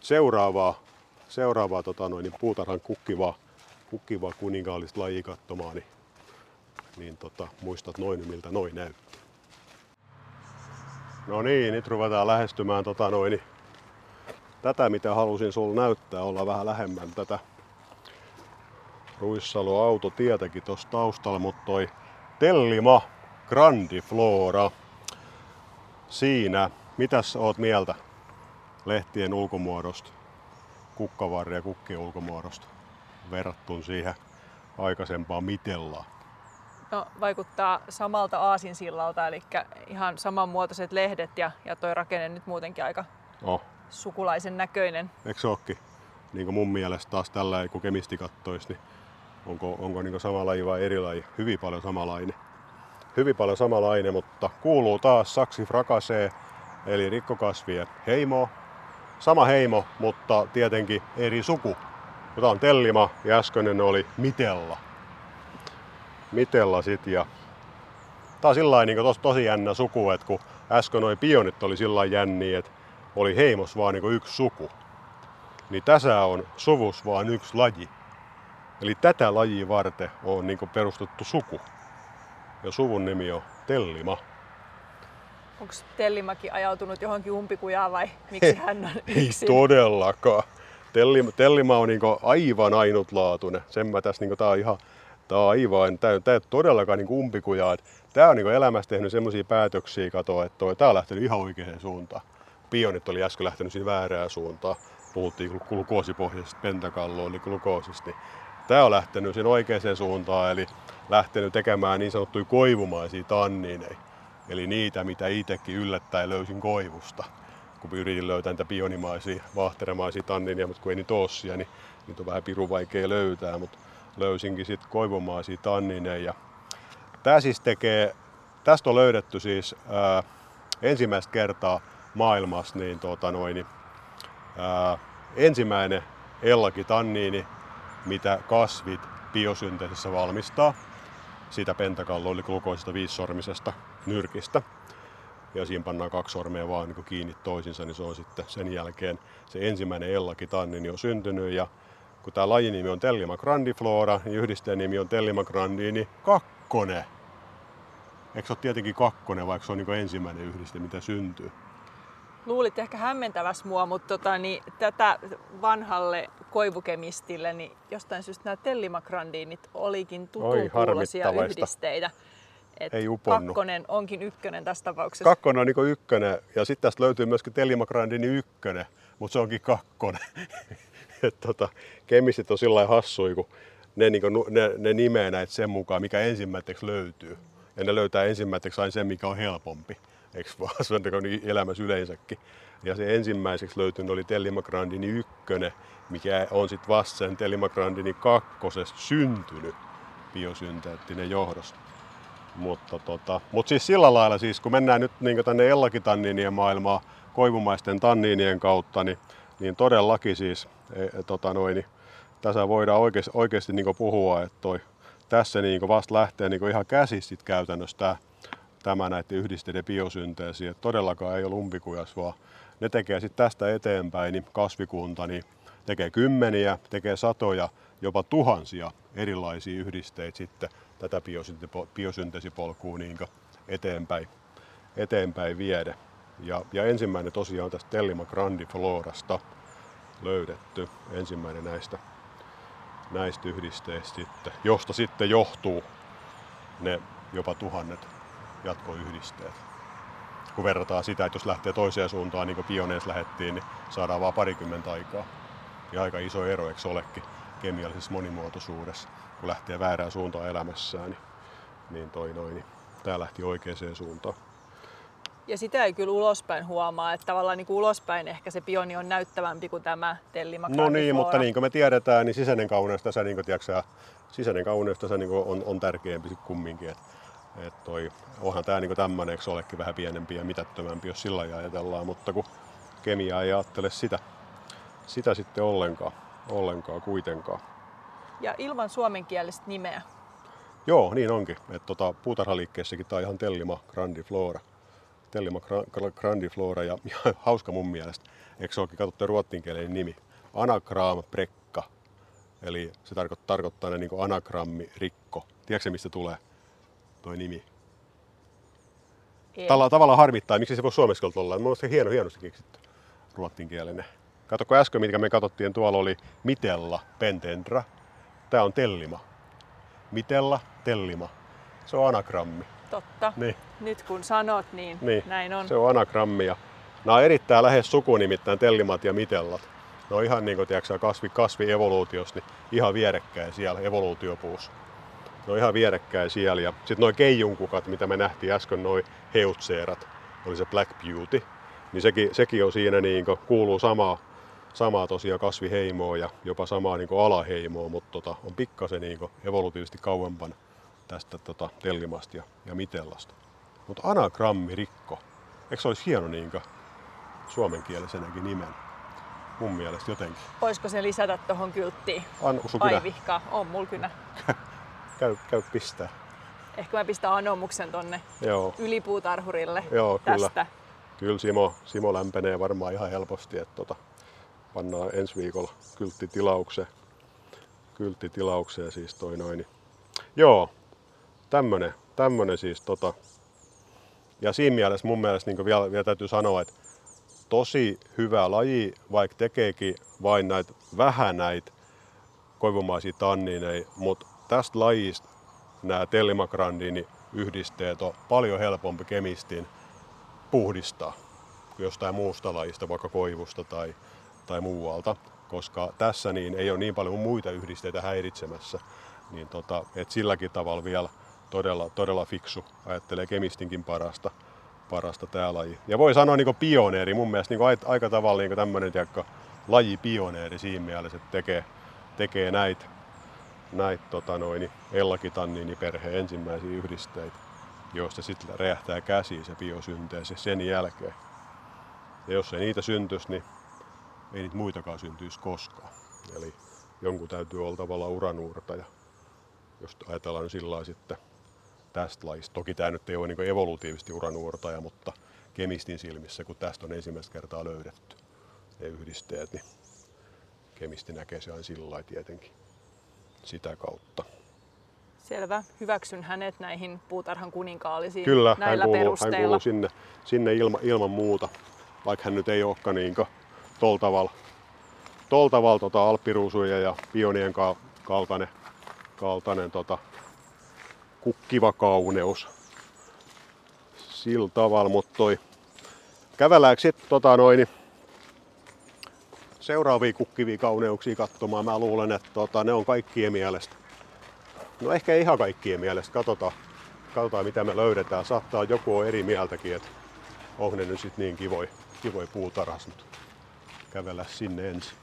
seuraavaa, seuraavaa tota noin, niin puutarhan kukkivaa, kukkivaa kuninkaallista lajia katsomaan, niin, niin tota, muistat noin miltä noin näyttää. No niin, nyt ruvetaan lähestymään tota noin, niin tätä mitä halusin sulle näyttää, olla vähän lähemmän tätä Ruissalo autotietäkin tuossa taustalla, mutta toi Tellima Grandiflora siinä. Mitäs oot mieltä lehtien ulkomuodosta, kukkavarria kukkien ulkomuodosta verrattuna siihen aikaisempaan mitellaan? No, vaikuttaa samalta aasinsillalta, eli ihan samanmuotoiset lehdet ja, ja toi rakenne nyt muutenkin aika oh. sukulaisen näköinen. Eikö se ookin? niin mun mielestä taas tällä, kun kemisti kattoisi, niin onko, onko niin sama laji vai eri laji? Hyvin paljon samanlainen. Hyvin paljon samanlainen, mutta kuuluu taas saksi frakasee, eli rikkokasvien heimo. Sama heimo, mutta tietenkin eri suku. Tämä on Tellima ja äskeinen oli Mitella. Mitella sit ja Tää on sillä niin tos, tosi jännä suku, että kun äsken noin pionit oli sillä jänniä, että oli heimos vaan niin yksi suku, niin tässä on suvus vaan yksi laji. Eli tätä lajia varten on niin perustettu suku. Ja suvun nimi on Tellima. Onko Tellimäki ajautunut johonkin umpikujaan vai miksi hän on yksin? Ei todellakaan. Tellima, Tellima on niin aivan ainutlaatuinen. Sen mä tässä, niin tää on ihan aivan, tää, tää ei todellakaan niin umpikujaa. Tää on niin elämässä tehnyt semmoisia päätöksiä, katoa, että tää on lähtenyt ihan oikeaan suuntaan. Pionit oli äsken lähtenyt siinä väärään suuntaan. Puhuttiin glukoosipohjaisesta pentakalloa, eli glukoosista. Niin tää on lähtenyt siinä oikeaan suuntaan, eli lähtenyt tekemään niin sanottuja koivumaisia tannineja. Eli niitä, mitä itsekin yllättäen löysin koivusta. Kun yritin löytää niitä pionimaisia, vahteremaisia tanninia, mutta kun ei niitä ole niin niitä on vähän pirun vaikea löytää. Mutta löysinkin sitten koivumaisia tannineja. Ja tää siis tekee, tästä on löydetty siis ää, ensimmäistä kertaa maailmassa niin, tota noin, ää, ensimmäinen ellakitanniini, mitä kasvit biosynteesissä valmistaa siitä pentakallo glukoosista viissormisesta nyrkistä. Ja siinä pannaan kaksi sormea vaan niin kiinni toisinsa, niin se on sitten sen jälkeen se ensimmäinen ellakitanniini on syntynyt. Ja kun tämä lajinimi on Tellima grandiflora, niin yhdisteen nimi on Tellima grandini kakkonen. Eikö se ole tietenkin kakkonen, vaikka se on niin ensimmäinen yhdiste, mitä syntyy? Luulit ehkä hämmentäväs mua, mutta tota, niin, tätä vanhalle koivukemistille, niin jostain syystä nämä tellimakrandiinit olikin tutukuuloisia yhdisteitä. Et Ei uponnut. Kakkonen onkin ykkönen tässä tapauksessa. Kakkonen on niin ykkönen ja sitten tästä löytyy myöskin tellimakrandini ykkönen, mutta se onkin kakkonen. Et tota, kemistit on sillä hassui, kun ne, niin kuin, ne, ne nimeä näitä sen mukaan, mikä ensimmäiseksi löytyy. Ja ne löytää ensimmäiseksi aina sen, mikä on helpompi. Eikö vaan? Se on niin elämässä yleensäkin. Ja se ensimmäiseksi löytynyt oli Tellimagrandini ykkönen, mikä on sitten vasta sen Tellimagrandini kakkosesta syntynyt biosynteettinen johdosta. Mutta tota, mut siis sillä lailla, siis kun mennään nyt niin tänne ellakitanniinien maailmaan koivumaisten tanniinien kautta, niin, niin todellakin siis e, e, tota noin, niin tässä voidaan oikeasti, oikeasti niin puhua, että toi, tässä niin vasta lähtee niin ihan käsissä käytännössä tämä, näiden yhdisteiden biosynteesi. Että todellakaan ei ole umpikujas, vaan ne tekee sitten tästä eteenpäin, niin kasvikunta niin tekee kymmeniä, tekee satoja, jopa tuhansia erilaisia yhdisteitä sitten tätä biosynteesipolkua niin eteenpäin, eteenpäin viedä. Ja, ja ensimmäinen tosiaan tästä Tellima grandiflorasta löydetty, ensimmäinen näistä, näistä yhdisteistä, sitten, josta sitten johtuu ne jopa tuhannet jatkoyhdisteet. Kun verrataan sitä, että jos lähtee toiseen suuntaan, niin kuin pioneessa lähettiin, niin saadaan vain parikymmentä aikaa. Ja aika iso ero, eikö olekin, kemiallisessa monimuotoisuudessa. Kun lähtee väärään suuntaan elämässään, niin, niin toi noin, niin tämä lähti oikeaan suuntaan. Ja sitä ei kyllä ulospäin huomaa, että tavallaan niin kuin ulospäin ehkä se pioni on näyttävämpi kuin tämä Tellima No niin, mutta niin kuin me tiedetään, niin sisäinen kauneus tässä, niin kuin, tiedätkö, sisäinen kauneus tässä niin on, on tärkeämpi kumminkin. Et, et toi, onhan tämä niin tämmöinen, eikö olekin vähän pienempi ja mitättömämpi, jos sillä ajatellaan, mutta kun kemia ei ajattele sitä, sitä sitten ollenkaan, ollenkaan kuitenkaan. Ja ilman suomenkielistä nimeä. Joo, niin onkin. Että tota, puutarhaliikkeessäkin tämä on ihan Tellima grandiflora. Tellima grandiflora ja, ja hauska mun mielestä. Eikö se olekin katsottu ruotsinkielinen nimi? Anagram prekka. Eli se tarkoittaa, tarkoittaa ne niin anagrammi rikko. Tiedätkö mistä tulee tuo nimi? Tällä tavallaan harmittaa, miksi se voi suomeksi olla. Mun se hieno, hienosti keksitty ruotsinkielinen. Kato, kun äsken, mitkä me katsottiin, tuolla oli Mitella Pentendra. Tämä on Tellima. Mitella, Tellima. Se on anagrammi. Totta. Niin. Nyt kun sanot, niin, niin näin on. Se on anagrammia. Nämä on erittäin lähes suku nimittäin tellimat ja mitellat. Ne on ihan niin kuin tiedätkö, kasvi, kasvi evoluutiossa, niin ihan vierekkäin siellä evoluutiopuus. Ne on ihan vierekkäin siellä. Ja sitten nuo keijunkukat, mitä me nähtiin äsken, noin heutseerat, oli se Black Beauty, niin sekin, sekin on siinä niin kuin, kuuluu samaa, samaa tosiaan kasviheimoa ja jopa samaa niin alaheimoa, mutta tota, on pikkasen niin evolutiivisesti kauempana tästä tota, tellimasta ja, ja mitellasta. Mutta anagrammirikko, eikö se olisi hieno niin suomenkielisenäkin nimen? Mun mielestä jotenkin. Voisiko se lisätä tuohon kylttiin? An, Paivihkaa. On mulla kynä. käy, käy pistää. Ehkä mä pistän anomuksen tonne Joo. ylipuutarhurille Joo, kyllä. tästä. Kyllä Simo, Simo lämpenee varmaan ihan helposti, että tota, pannaan ensi viikolla kylttitilaukseen. Kylttitilaukseen siis toi noin. Joo, tämmönen, tämmönen siis tota. Ja siinä mielessä mun mielestä niin vielä, vielä täytyy sanoa, että tosi hyvä laji, vaikka tekeekin vain näitä vähän näitä koivumaisia tannineja, mutta tästä lajista nämä tellimagrandini yhdisteet on paljon helpompi kemistin puhdistaa kuin jostain muusta lajista, vaikka koivusta tai, tai muualta, koska tässä niin ei ole niin paljon muita yhdisteitä häiritsemässä, niin tota, et silläkin tavalla vielä todella, todella fiksu, ajattelee kemistinkin parasta, parasta tämä laji. Ja voi sanoa niin pioneeri, mun mielestä niin aika tavalla niin tämmöinen laji pioneeri siinä mielessä, että tekee, tekee näitä näit, tota noin, Ellakitanniini perheen ensimmäisiä yhdisteitä, joista sitten räjähtää käsiin se biosynteesi sen jälkeen. Ja jos ei niitä syntyisi, niin ei niitä muitakaan syntyisi koskaan. Eli jonkun täytyy olla tavallaan uranuurtaja, jos ajatellaan sillä sitten tästä lajista. Toki tämä nyt ei ole niin evolutiivisesti uranuurtaja, mutta kemistin silmissä, kun tästä on ensimmäistä kertaa löydetty ne yhdisteet, niin kemisti näkee se aina sillä lailla tietenkin sitä kautta. Selvä. Hyväksyn hänet näihin puutarhan kuninkaallisiin Kyllä, näillä hän kuuluu, perusteilla. hän kuuluu sinne, sinne ilma, ilman muuta, vaikka hän nyt ei olekaan niin tol tavalla, tol tavalla tota alppiruusuja ja pionien ka- kaltainen, kaltainen tota, kukkiva kauneus. Sillä tavalla, mutta toi kävelläänkö sitten tota noin, seuraavia kukkivia kauneuksia katsomaan. Mä luulen, että tota, ne on kaikkien mielestä. No ehkä ihan kaikkien mielestä. Katsotaan, katsotaan mitä me löydetään. Saattaa joku on eri mieltäkin, että on ne nyt sit niin kivoi, kivoi puutarhas, mutta kävellä sinne ensin.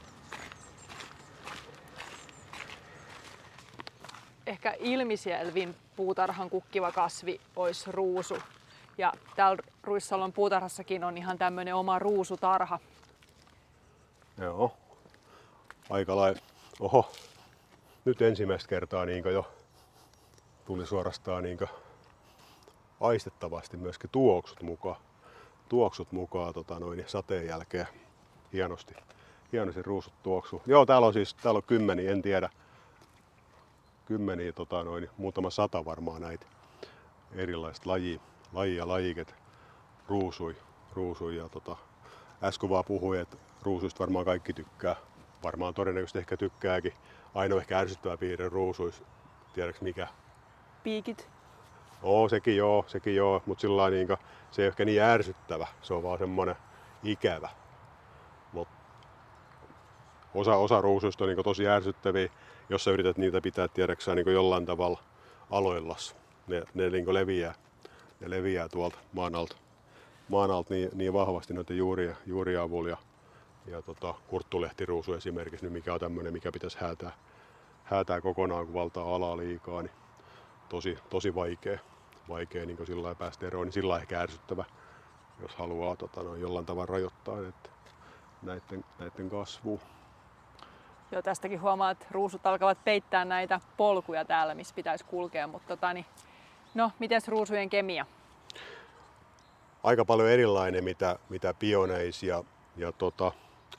Ehkä ilmiselvin puutarhan kukkiva kasvi olisi ruusu. Ja täällä Ruissalon puutarhassakin on ihan tämmöinen oma ruusutarha. Joo. Aika lai... Oho. Nyt ensimmäistä kertaa niin jo tuli suorastaan niin aistettavasti myöskin tuoksut mukaan. Tuoksut mukaan tota noin, sateen jälkeen. Hienosti, hienosti ruusut tuoksu. Joo, täällä on siis täällä on kymmeniä, en tiedä. Kymmeniä, tota noin, muutama sata varmaan näitä erilaista lajia, lajia lajiket ruusui, ruusui ja tota, äsken vaan puhui, että ruusuista varmaan kaikki tykkää. Varmaan todennäköisesti ehkä tykkääkin. Ainoa ehkä ärsyttävä piirre ruusuissa, tiedätkö mikä? Piikit. Oo, sekin joo, sekin joo, mutta sillä niin se ei ehkä niin ärsyttävä, se on vaan semmonen ikävä. Mut osa, osa ruusuista on niin tosi ärsyttäviä, jos sä yrität niitä pitää tiedäksä niin jollain tavalla aloillas. Ne, ne niin leviää, ne leviää tuolta maan alta, maan alta niin, niin vahvasti noiden juuria, juuria avulla. Ja, ja tota, kurttulehtiruusu esimerkiksi, niin mikä on tämmöinen, mikä pitäisi häätää, häätää kokonaan, kun valtaa alaa liikaa, niin tosi, tosi vaikea, vaikea niin sillä päästä eroon, niin sillä ehkä ärsyttävä, jos haluaa tota, no, jollain tavalla rajoittaa että näiden, näiden kasvua. Joo, tästäkin huomaa, että ruusut alkavat peittää näitä polkuja täällä, missä pitäisi kulkea. Mutta tota, niin, no, miten ruusujen kemia? Aika paljon erilainen, mitä, mitä pioneis ja, ja tota,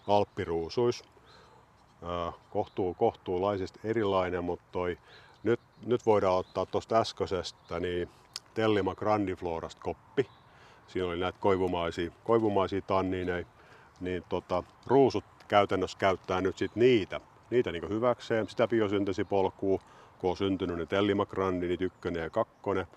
alppiruusuis. kohtuu, kohtuulaisesti erilainen, mutta toi, nyt, nyt voidaan ottaa tuosta äskeisestä niin Tellima grandiflorasta koppi. Siinä oli näitä koivumaisia, koivumaisia tannineja. Niin tota, ruusut käytännössä käyttää nyt sit niitä, niitä niin hyväkseen, sitä biosynteesipolkua, kun on syntynyt ne grandinit ykkönen ja kakkonen.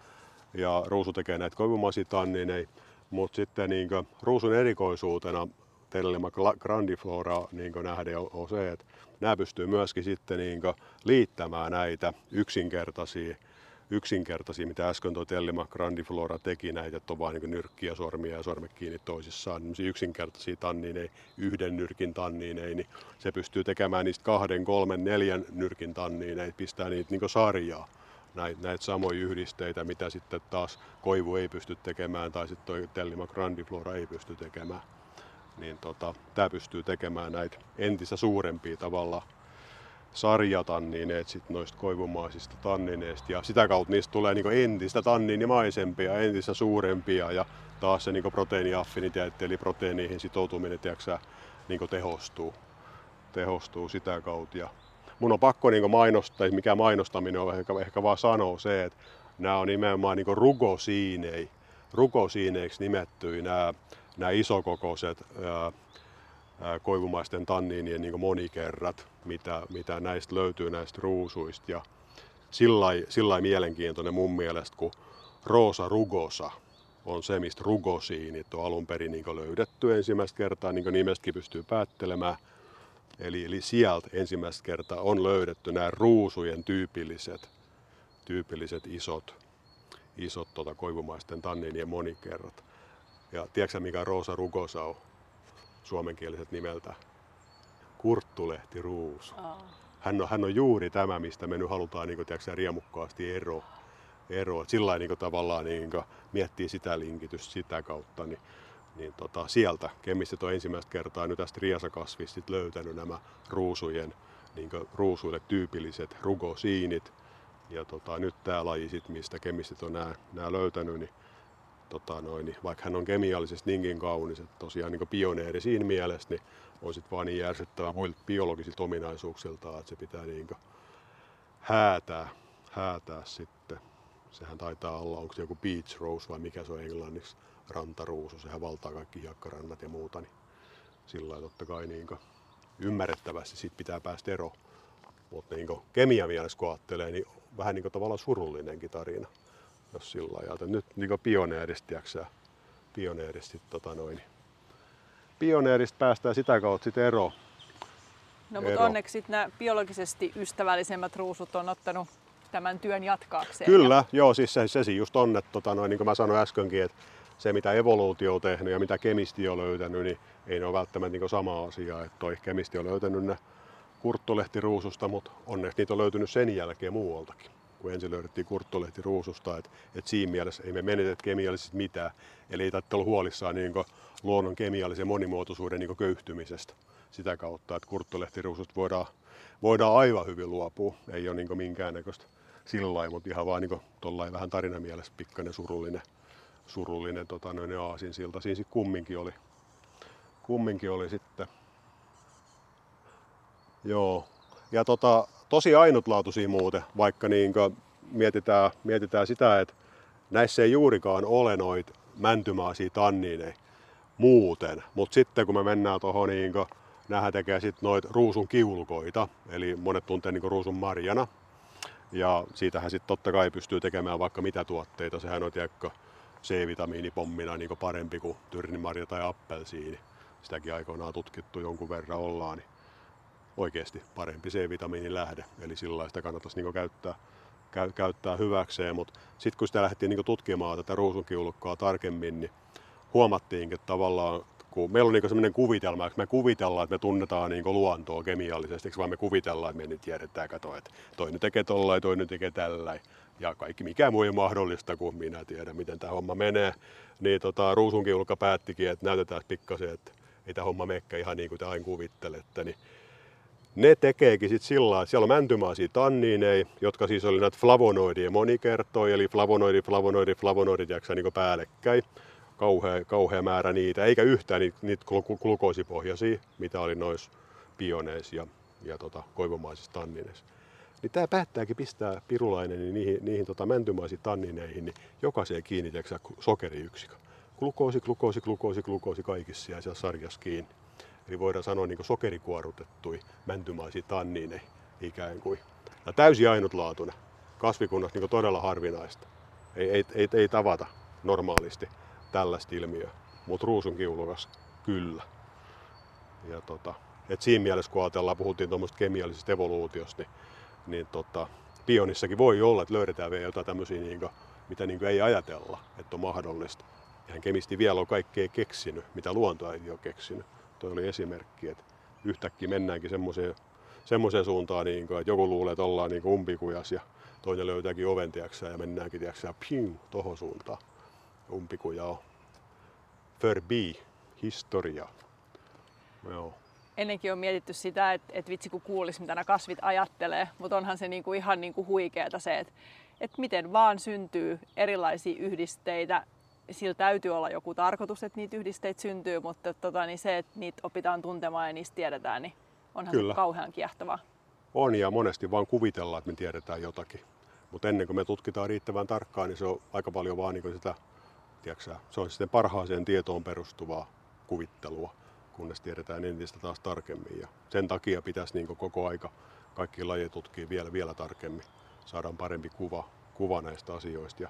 Ja ruusu tekee näitä koivumaisia tannineja. Mutta sitten niin ruusun erikoisuutena Tellima grandiflora niin nähden on se, että nämä pystyy myöskin sitten niin liittämään näitä yksinkertaisia yksinkertaisia, mitä äsken tuo Tellima grandiflora teki näitä, että on vain niin nyrkkiä, sormia ja sormet kiinni toisissaan. Niin yksinkertaisia tanniineja, yhden nyrkin tanniineja, niin se pystyy tekemään niistä kahden, kolmen, neljän nyrkin tanniineja, pistää niitä niin sarjaa näitä, näitä samoja yhdisteitä, mitä sitten taas koivu ei pysty tekemään tai sitten toi Tellima grandiflora ei pysty tekemään. Niin tota, tämä pystyy tekemään näitä entistä suurempia tavalla sarjatannineet sit noista koivumaisista tannineista ja sitä kautta niistä tulee niinku entistä tanniinimaisempia, entistä suurempia ja taas se niinku proteiiniaffiniteetti eli proteiiniin sitoutuminen tiiäksä, niinku tehostuu, tehostuu sitä kautta. Ja mun on pakko niinku mainostaa, mikä mainostaminen on ehkä, ehkä vaan sanoa se, että nämä on nimenomaan niinku rugosiinei, rugosiineiksi nimettyjä nämä, nämä isokokoiset ää, koivumaisten tanniinien niin monikerrat, mitä, mitä näistä löytyy näistä ruusuista. Ja sillä mielenkiintoinen mun mielestä, kun Roosa rugosa on se, mistä rugosiinit on alun perin niin löydetty ensimmäistä kertaa, niin kuin nimestäkin pystyy päättelemään. Eli, eli sieltä ensimmäistä kertaa on löydetty nämä ruusujen tyypilliset, tyypilliset isot, isot tota, koivumaisten tanniinien monikerrat. Ja tiedätkö mikä Roosa rugosa on? Suomenkieliset nimeltä Kurttulehti Ruusu. Oh. Hän, on, hän on juuri tämä, mistä me nyt halutaan niin kuin, tiedätkö, riemukkaasti ero. ero. Sillä niin kuin, tavallaan niin kuin, miettii sitä linkitystä sitä kautta, niin, niin tota, sieltä kemistit on ensimmäistä kertaa nyt tästä riasakasvista löytänyt nämä ruusujen, niin kuin, ruusuille tyypilliset rugosiinit. Ja tota, nyt tämä laji, sit, mistä kemistit on nämä, nämä löytänyt, niin tota noin, niin vaikka hän on kemiallisesti niinkin kaunis, että tosiaan niin pioneeri siinä mielessä, niin on sitten vaan niin järsyttävä muilta biologisilta ominaisuuksiltaan, että se pitää niin häätää, häätää sitten. Sehän taitaa olla, onko se joku beach rose vai mikä se on englanniksi, rantaruusu, sehän valtaa kaikki hiekkarannat ja muuta, niin sillä lailla totta kai niin ymmärrettävästi siitä pitää päästä eroon. Mutta niin kemia mielessä kun ajattelee, niin vähän niin tavallaan surullinenkin tarina jos sillä ajalta. Nyt niin pioneerista pioneerista, tota noin, pioneerista päästään sitä kautta sitten eroon. No mutta onneksi nämä biologisesti ystävällisemmät ruusut on ottanut tämän työn jatkaakseen. Kyllä, ja... joo, siis se, se just on, että tota noin, niin kuin mä sanoin äskenkin, että se mitä evoluutio on tehnyt ja mitä kemisti on löytänyt, niin ei ne ole välttämättä niin sama asia. Että toi kemisti on löytänyt ne kurttolehtiruususta, mutta onneksi niitä on löytynyt sen jälkeen muualtakin kun ensin löydettiin kurttolehti ruususta, että et siinä mielessä ei me menetetä kemiallisesti mitään. Eli ei tarvitse olla huolissaan niin luonnon kemiallisen monimuotoisuuden niin köyhtymisestä sitä kautta, että kurttolehtiruususta voidaan, voidaan aivan hyvin luopua. Ei ole niin minkäännäköistä sillä lailla, mutta ihan vaan niin vähän tarinamielessä pikkainen surullinen, surullinen tota, noin aasin silta. Siinä sitten kumminkin oli, kumminkin oli sitten. Joo. Ja tota, tosi ainutlaatuisia muuten, vaikka niin mietitään, mietitään sitä, että näissä ei juurikaan ole noita mäntymaisia tanniineja muuten. Mutta sitten kun me mennään tuohon, niin nähdään tekee sitten noita ruusun kiulukoita, eli monet tuntee niin ruusun marjana. Ja siitähän sitten totta kai pystyy tekemään vaikka mitä tuotteita. Sehän on tiekka C-vitamiinipommina niin parempi kuin tyrnimarja tai appelsiini. Sitäkin aikoinaan tutkittu jonkun verran ollaan. Niin oikeasti parempi C-vitamiinin lähde. Eli sillä sitä kannattaisi niin käyttää, käy, käyttää hyväkseen. Mutta sitten kun sitä lähdettiin niin tutkimaan tätä ruusunkiulukkaa tarkemmin, niin huomattiin, että tavallaan kun meillä on niin sellainen kuvitelma, että me kuvitellaan, että me tunnetaan niin luontoa kemiallisesti, vaan me kuvitellaan, että me nyt tiedetään, kato, että toinen tekee tollain, toinen tekee tällä ja kaikki mikä muu ei mahdollista, kun minä tiedän, miten tämä homma menee. Niin tota, ruusunkiulukka päättikin, että näytetään pikkasen, että ei tämä homma mekkä ihan niin kuin te aina kuvittelette. Niin ne tekeekin sitten sillä lailla, että siellä on mäntymaisia tanniineja, jotka siis oli näitä flavonoidien monikertoja, eli flavonoidi, flavonoidi, flavonoidit jaksaa niin päällekkäin. Kauhea, kauhea määrä niitä, eikä yhtään niitä, niitä glukoosipohjaisia, mitä oli noissa pioneissa ja, ja tota, koivomaisissa tannineissa. Niin tämä päättääkin pistää pirulainen niin niihin, niihin tota, mäntymaisiin tannineihin, niin jokaiseen kiinni sokeriyksikö. Glukoosi, glukoosi, glukoosi, glukoosi kaikissa siellä sarjassa kiinni. Eli voidaan sanoa niin sokerikuorutettui mäntymaisia tanniine ikään kuin. Ja täysin ainutlaatuinen. Kasvikunnassa niin todella harvinaista. Ei, ei, ei, ei tavata normaalisti tällaista ilmiöä, mutta ruusunkiulukas kyllä. Ja tota, et siinä mielessä kun ajatellaan, puhuttiin tuommoista kemiallisesta evoluutiosta, niin, niin tota, pionissakin voi olla, että löydetään vielä jotain tämmöisiä, niin kuin, mitä niin ei ajatella, että on mahdollista. hän kemisti vielä on kaikkea keksinyt, mitä luonto ei ole keksinyt. Tuo oli esimerkki, että yhtäkkiä mennäänkin semmoiseen, semmoiseen suuntaan, niin kuin, että joku luulee, että ollaan niin umpikujas ja toinen löytääkin oven tiiäksä, ja mennäänkin tiiäksä, piu, tohon suuntaan. Umpikuja on förbi, historia. Joo ennenkin on mietitty sitä, että, että vitsi kun kuulisi, mitä nämä kasvit ajattelee, mutta onhan se niinku ihan niinku huikeeta se, että, että miten vaan syntyy erilaisia yhdisteitä. Sillä täytyy olla joku tarkoitus, että niitä yhdisteitä syntyy, mutta tota, niin se, että niitä opitaan tuntemaan ja niistä tiedetään, niin onhan Kyllä. se kauhean kiehtovaa. On ja monesti vaan kuvitellaan, että me tiedetään jotakin. Mutta ennen kuin me tutkitaan riittävän tarkkaan, niin se on aika paljon vaan niin sitä, tiedätkö, se on sitten parhaaseen tietoon perustuvaa kuvittelua kunnes tiedetään entistä taas tarkemmin. Ja sen takia pitäisi niin koko aika kaikki lajit tutkia vielä, vielä tarkemmin. Saadaan parempi kuva, kuva näistä asioista. Ja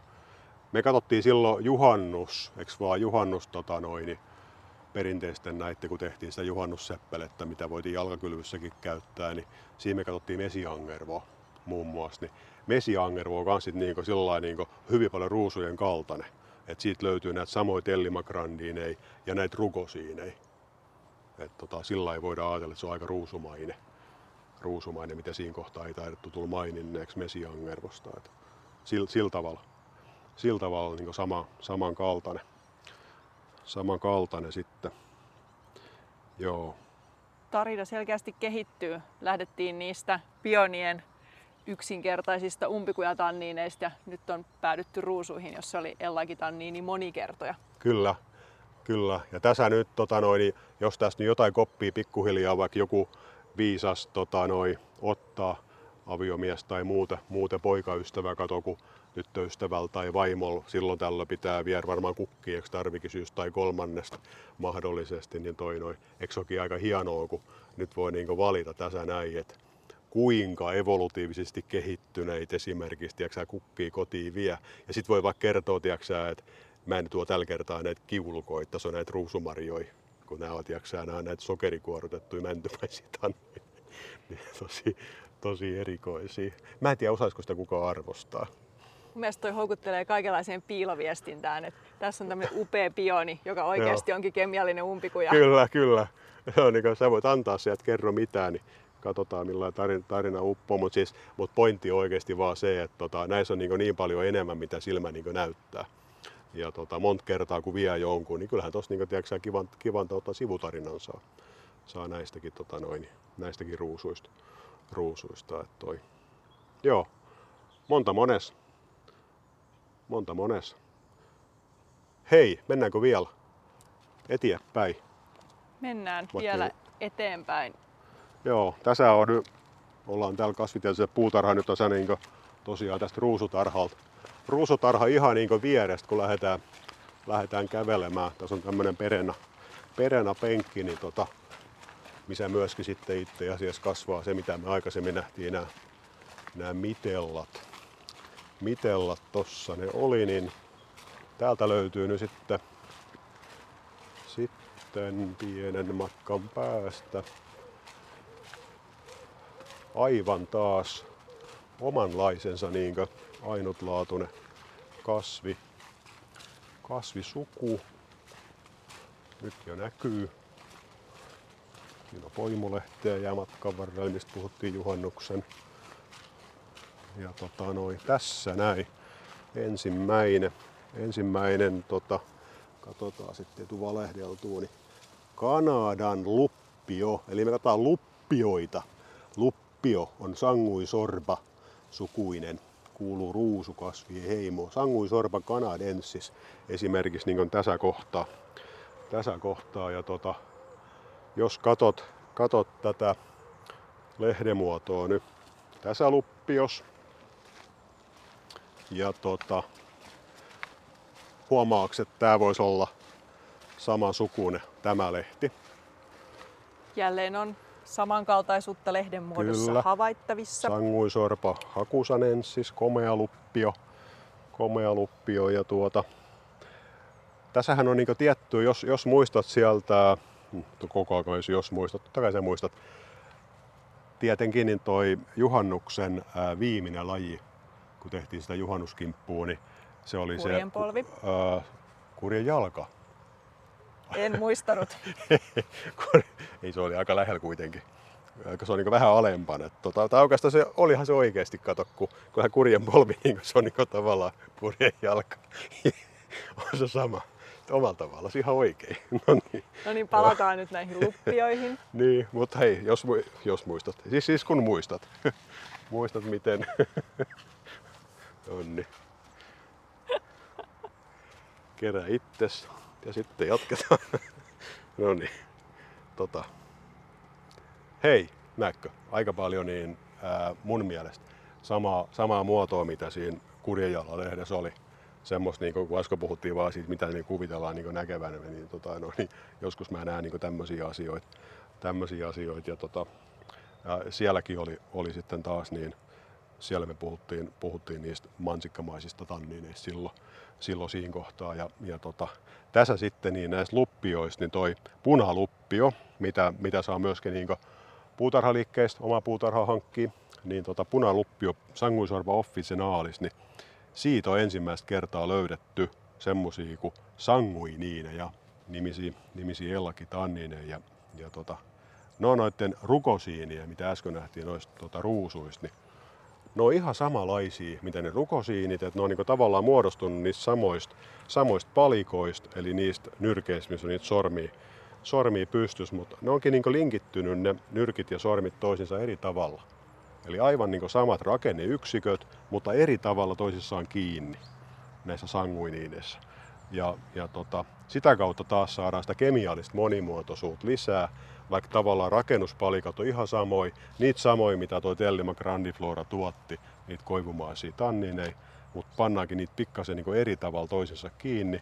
me katsottiin silloin juhannus, eikö vaan juhannus tota noin, niin perinteisten näitte, kun tehtiin sitä juhannusseppelettä, mitä voitiin jalkakylvyssäkin käyttää, niin siinä me katsottiin mesiangervoa muun muassa. Niin mesiangervo on myös niin kuin, niin hyvin paljon ruusujen kaltainen. Et siitä löytyy näitä samoja tellimakrandiineja ja näitä rukosiineja. Et tota, sillä ei voida ajatella, että se on aika ruusumainen, ruusumainen mitä siinä kohtaa ei taidettu tulla maininneeksi mesiangervosta. Sillä, sillä tavalla, sillä tavalla niin sama, samankaltainen, samankaltainen sitten. Joo. Tarina selkeästi kehittyy. Lähdettiin niistä pionien yksinkertaisista umpikujatanniineista ja nyt on päädytty ruusuihin, jossa oli ellakitanniini monikertoja. Kyllä, Kyllä, ja tässä nyt, tota noin, jos tästä nyt jotain koppii pikkuhiljaa, vaikka joku viisas tota noin, ottaa aviomies tai muuta, muuta poikaystävä, kato kun tyttöystävällä tai vaimolla, silloin tällä pitää viedä varmaan kukki, eikö tarvikin syys tai kolmannesta mahdollisesti, niin toi noin, eikö aika hienoa, kun nyt voi niinku valita tässä näin, että kuinka evolutiivisesti kehittyneitä esimerkiksi tiiäksä, kukkii kotiin vie. Ja sitten voi vaikka kertoa, tiiäksä, että mä en tuo tällä kertaa näitä kiulukoita, tässä on näitä ruusumarjoja, kun nämä ovat jaksaa, nämä on näitä sokerikuorutettuja mäntymäisiä niin tosi, tosi erikoisia. Mä en tiedä, osaisiko sitä kukaan arvostaa. Mun mielestä toi houkuttelee kaikenlaiseen piiloviestintään, että tässä on tämmöinen upea pioni, joka oikeasti onkin kemiallinen umpikuja. Kyllä, kyllä. Joo, niin kuin sä voit antaa sieltä kerro mitään, niin katsotaan millainen tarina, tarina uppoo, mutta siis, mut pointti on oikeasti vaan se, että tota, näissä on niin, niin paljon enemmän, mitä silmä niin näyttää ja tota, monta kertaa kun vie jonkun, niin kyllähän tuossa niin, tiedätkö, kivan, kivan tota, sivutarinan saa, saa näistäkin, tota, noin, näistäkin ruusuista. ruusuista että toi. Joo, monta mones. Monta mones. Hei, mennäänkö vielä eteenpäin? Mennään Vaikka vielä eteenpäin. Joo, tässä on nyt, ollaan täällä kasvitellisessa puutarha nyt tässä niin tosiaan tästä ruusutarhalta ruusutarha ihan niin vierestä, kun lähdetään, lähdetään kävelemään. Tässä on tämmöinen perena, perena penkki, niin tota, missä myöskin sitten itse asiassa kasvaa se, mitä me aikaisemmin nähtiin, nämä, nämä mitellat. Mitellat tossa ne oli, niin täältä löytyy nyt sitten, sitten pienen matkan päästä aivan taas omanlaisensa niin ainutlaatuinen kasvi, kasvisuku. Nyt jo näkyy. Siinä on poimulehteä ja matkan varrella, mistä puhuttiin juhannuksen. Ja tota noin, tässä näin ensimmäinen, ensimmäinen tota, katsotaan sitten etu valehdeltuu, niin Kanadan luppio, eli me katsotaan luppioita. Luppio on sanguisorba sukuinen kuuluu ruusukasvien heimo. Sanguisorba canadensis esimerkiksi niin tässä kohtaa. Tässä kohtaa. Ja tota, jos katot, katot tätä lehdemuotoa nyt, tässä luppios. Ja tota, huomaaks, että tämä voisi olla sama sukunen tämä lehti. Jälleen on samankaltaisuutta lehden muodossa Kyllä. havaittavissa. Sanguisorpa hakusanensis, komea luppio, komea luppio ja tuota, tässähän on niin tietty, jos, jos muistat sieltä, hmm, koko ajan jos muistat, totta kai sä muistat, tietenkin niin toi juhannuksen viimeinen laji, kun tehtiin sitä juhannuskimppua, niin se oli Kurjen se polvi. Ää, kurjen jalka. En muistanut. Ei se oli aika lähellä kuitenkin. Aika se on niin vähän alempana. Tota, tai oikeastaan se, olihan se oikeasti, kato, kun kyllähän kurjen polvi, niin se on niin tavallaan kurjen jalka. on se sama. Omalla tavalla, ihan oikein. No niin. No niin, palataan nyt näihin luppioihin. Niin, mutta hei, jos, jos muistat. Siis, siis kun muistat. muistat miten. Onni. Kerää itses ja sitten jatketaan. no niin. Tota. Hei, näkö, aika paljon niin ää, mun mielestä samaa, samaa muotoa, mitä siinä Kurjenjalla lehdessä oli. Semmoista, niin kun äsken puhuttiin vaan siitä, mitä niin kuvitellaan niin näkevän, niin, tota, no, niin joskus mä näen niin tämmöisiä asioita. Tämmöisiä asioita ja, tota, ja sielläkin oli, oli sitten taas niin, siellä me puhuttiin, puhuttiin niistä mansikkamaisista tannineista silloin, silloin siinä kohtaa. Ja, ja tota, tässä sitten niin näistä luppioista, niin toi punaluppio, mitä, mitä saa myöskin niin puutarhaliikkeistä, oma puutarha hankkii, niin tota punaluppio Sanguisorva officinaalis, niin siitä on ensimmäistä kertaa löydetty semmosia kuin sanguiniineja, nimisiä, nimisiä ellakitannineja. Ja, ja tota, ne on noiden rukosiinien, mitä äsken nähtiin noista tota, ruusuista, niin ne on ihan samanlaisia, mitä ne rukosiinit, että ne on niinku tavallaan muodostunut niistä samoista, samoista palikoista, eli niistä nyrkeistä, missä on niitä sormia, sormia pystys, mutta ne onkin niinku linkittynyt ne nyrkit ja sormit toisinsa eri tavalla. Eli aivan niinku samat rakenneyksiköt, mutta eri tavalla toisissaan kiinni näissä sanguiniineissa. Ja, ja tota, sitä kautta taas saadaan sitä kemiallista monimuotoisuutta lisää, vaikka tavallaan rakennuspalikat on ihan samoin, niitä samoin mitä tuo Tellima Grandiflora tuotti, niitä koivumaisia tannineja, mutta pannaankin niitä pikkasen niin eri tavalla toisensa kiinni,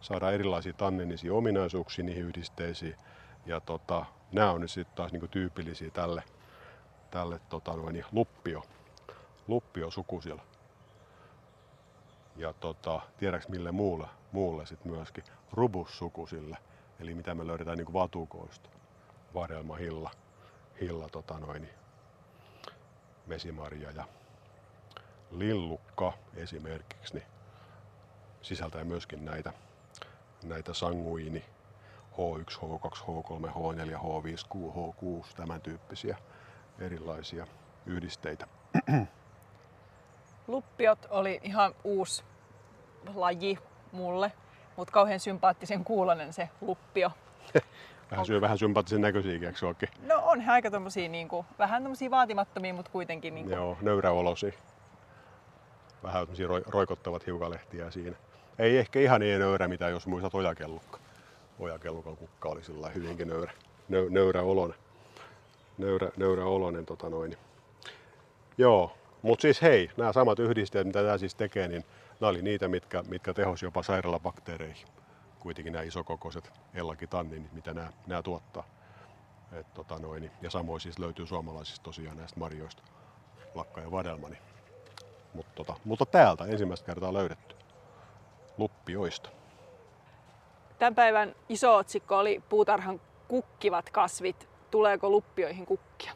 saadaan erilaisia tanninisia ominaisuuksia niihin yhdisteisiin, ja tota, nämä on nyt sitten taas niin tyypillisiä tälle, tälle tota noin, luppio, luppio sukusilla. Ja tota, tiedäks mille muulle, muulle sitten myöskin rubussukusille, eli mitä me löydetään niin vatukoista. Vadelma, hilla, hilla tota noin, mesimarja ja lillukka esimerkiksi niin sisältää myöskin näitä, näitä sanguini H1, H2, H3, H4, H5, Q, H6, tämän tyyppisiä erilaisia yhdisteitä. Luppiot oli ihan uusi laji mulle, mutta kauhean sympaattisen kuulonen se luppio. Vähän syö vähän sympaattisen näköisiä, eikö oikein? No on he aika tommosia niinku, vähän tommosia vaatimattomia, mutta kuitenkin niinku. Joo, nöyräolosi. Vähän tämmöisiä roi, roikottavat hiukalehtiä siinä. Ei ehkä ihan niin nöyrä, mitä jos muistat ojakellukka. Ojakellukan kukka oli sillä hyvinkin nöyrä, nö, nöyrä olonen. Nöyrä, nöyrä olonen tota noin. Joo, mutta siis hei, nämä samat yhdisteet, mitä tämä siis tekee, niin nämä oli niitä, mitkä, mitkä tehosi jopa sairaalabakteereihin kuitenkin nämä isokokoiset ellakitanninit, mitä nämä, nämä tuottaa. Et, tota noin, ja samoin siis löytyy suomalaisista tosiaan näistä marjoista, lakka ja vadelma. Niin. Mut, tota, mutta täältä ensimmäistä kertaa löydetty luppioista. Tämän päivän iso otsikko oli puutarhan kukkivat kasvit. Tuleeko luppioihin kukkia?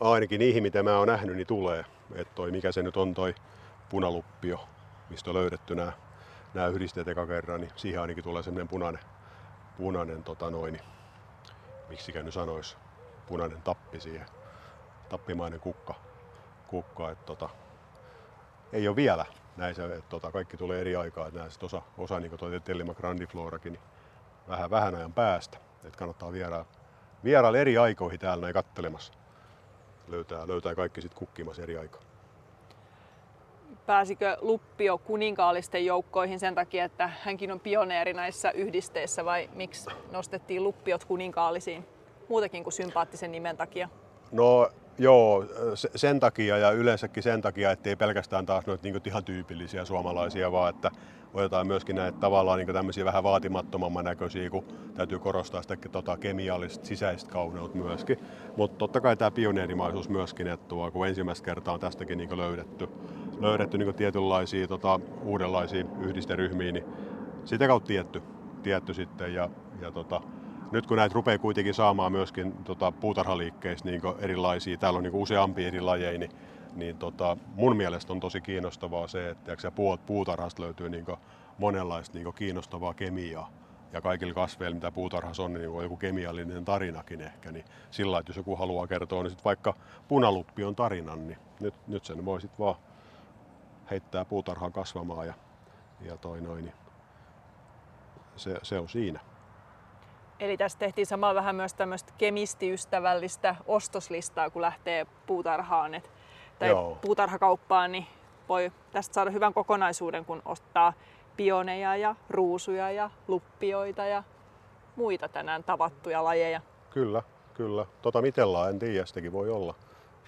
Ainakin niihin, mitä mä oon nähnyt, niin tulee. Et toi, mikä se nyt on toi punaluppio, mistä on löydetty nämä nämä yhdisteet eka kerran, niin siihen ainakin tulee semmoinen punainen, punainen tota noin, miksi nyt sanois, punainen tappi siihen, tappimainen kukka, kukka että tota, ei ole vielä näissä, että tota, kaikki tulee eri aikaa, että näistä osa, osa niin kuin Tellima grandiflorakin, niin vähän, vähän ajan päästä, että kannattaa vierailla, vierailla eri aikoihin täällä näin kattelemassa. Löytää, löytää kaikki sitten kukkimassa eri aikaa pääsikö Luppio kuninkaallisten joukkoihin sen takia, että hänkin on pioneeri näissä yhdisteissä vai miksi nostettiin Luppiot kuninkaallisiin muutakin kuin sympaattisen nimen takia? No joo, sen takia ja yleensäkin sen takia, ettei pelkästään taas noita niin ihan tyypillisiä suomalaisia, vaan että otetaan myöskin näitä tavallaan niin tämmöisiä vähän vaatimattomamman näköisiä, kun täytyy korostaa sitä tota, kemiallista sisäistä kauneutta myöskin. Mutta totta kai tämä pioneerimaisuus myöskin, että kun ensimmäistä kertaa on tästäkin niin löydetty, löydetty niin tietynlaisia tota, uudenlaisia yhdisteryhmiä, niin sitä kautta tietty, tietty sitten. Ja, ja tota, nyt kun näitä rupeaa kuitenkin saamaan myöskin tota, puutarhaliikkeistä niin erilaisia, täällä on niin useampia eri lajeja, niin, niin tota, mun mielestä on tosi kiinnostavaa se, että puutarhasta löytyy niin monenlaista niin kiinnostavaa kemiaa ja kaikilla kasveilla, mitä puutarhassa on, niin on joku kemiallinen tarinakin ehkä. Niin sillä että jos joku haluaa kertoa, niin sit vaikka punaluppi on tarinan, niin nyt, nyt sen voi sitten vaan heittää puutarhaa kasvamaan ja, ja toi noin, niin se, se on siinä. Eli tässä tehtiin samalla vähän myös tämmöistä kemistiystävällistä ostoslistaa, kun lähtee puutarhaan et, tai Joo. puutarhakauppaan, niin voi tästä saada hyvän kokonaisuuden, kun ostaa pioneja ja ruusuja ja luppioita ja muita tänään tavattuja lajeja. Kyllä, kyllä. Tota mitellaa en tiedä, sitäkin voi olla.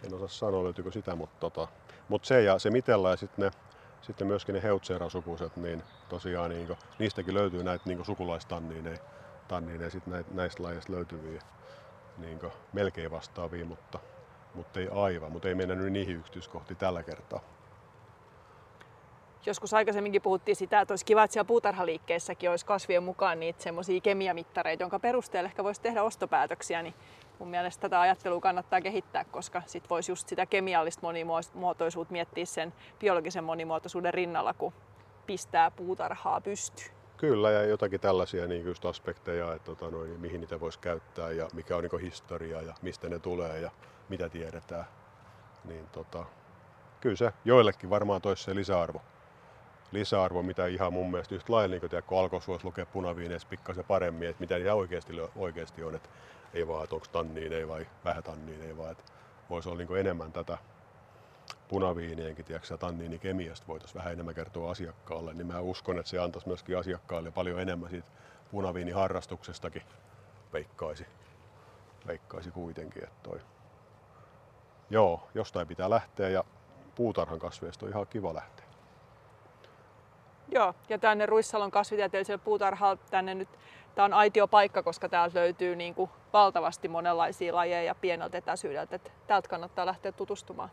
En osaa sanoa löytyykö sitä, mutta tota, mut se ja se mitellä ja sitten ne sitten myöskin ne heutseerasukuiset, niin tosiaan niin kuin, niistäkin löytyy näitä niin sukulaistanniineja, tanniineja näitä, näistä lajeista löytyviä niin kuin, melkein vastaavia, mutta, mutta ei aivan, mutta ei mennä nyt niihin yksityiskohtiin tällä kertaa. Joskus aikaisemminkin puhuttiin sitä, että olisi kiva, että siellä puutarhaliikkeessäkin olisi kasvien mukaan niitä semmoisia kemiamittareita, jonka perusteella ehkä voisi tehdä ostopäätöksiä, niin mun mielestä tätä ajattelua kannattaa kehittää, koska sit voisi just sitä kemiallista monimuotoisuutta miettiä sen biologisen monimuotoisuuden rinnalla, kun pistää puutarhaa pystyyn. Kyllä, ja jotakin tällaisia niin just aspekteja, että tota, noin, mihin niitä voisi käyttää ja mikä on niin historia ja mistä ne tulee ja mitä tiedetään. Niin, tota, kyllä se joillekin varmaan toisi se lisäarvo lisäarvo, mitä ihan mun mielestä yhtä lailla, niin kun alkoi voisi lukea punaviineissa pikkasen paremmin, että mitä ihan oikeasti, oikeasti on, että ei vaan, että onko tanniin, ei vai vähän tanniin, ei vaan, että voisi olla niin enemmän tätä punaviinienkin, tiedätkö, tanniinikemiasta voitaisiin vähän enemmän kertoa asiakkaalle, niin mä uskon, että se antaisi myöskin asiakkaalle paljon enemmän siitä punaviiniharrastuksestakin veikkaisi, veikkaisi kuitenkin, että toi. Joo, jostain pitää lähteä ja puutarhan kasveista on ihan kiva lähteä. Joo, ja tänne Ruissalon kasvitieteelliselle puutarhalle tänne nyt Tämä on aitio paikka, koska täältä löytyy niin kuin valtavasti monenlaisia lajeja pieneltä etäisyydeltä. Että täältä kannattaa lähteä tutustumaan.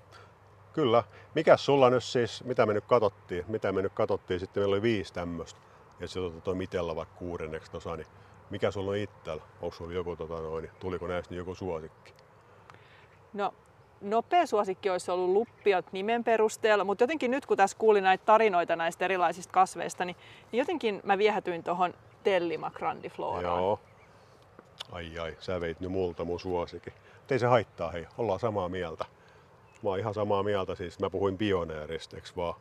Kyllä. Mikä sulla nyt siis, mitä me nyt katsottiin? Mitä me nyt katsottiin? Sitten meillä oli viisi tämmöistä. Ja sitten tuo mitellä vaikka kuudenneksi tosa, niin mikä sulla on itsellä? Onko sulla joku, tota noin, tuliko näistä joku suosikki? No nopea suosikki olisi ollut luppiot nimen perusteella, mutta jotenkin nyt kun tässä kuulin näitä tarinoita näistä erilaisista kasveista, niin, niin jotenkin mä viehätyin tuohon Tellima grandifloraan. Joo. Ai ai, sä veit nyt multa mun suosikin. ei se haittaa, hei, ollaan samaa mieltä. Mä oon ihan samaa mieltä, siis mä puhuin pioneerista, vaan?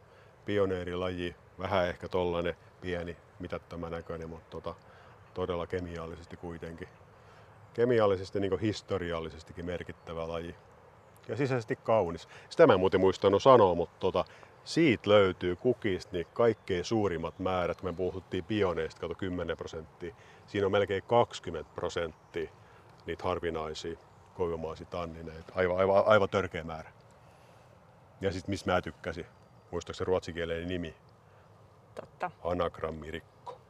Pioneerilaji, vähän ehkä tollanen pieni, mitättömän näköinen, mutta tota, todella kemiallisesti kuitenkin. Kemiallisesti niin historiallisestikin merkittävä laji ja sisäisesti kaunis. Sitä mä en muuten muistanut sanoa, mutta tota, siitä löytyy kukista niin kaikkein suurimmat määrät. Me puhuttiin pioneista, kato 10 prosenttia. Siinä on melkein 20 prosenttia niitä harvinaisia koivomaisia tannineita. Aivan, aivan, aivan törkeä määrä. Ja sitten mistä mä tykkäsin, muistaakseni ruotsikielinen nimi? Totta. Anagrammirikko.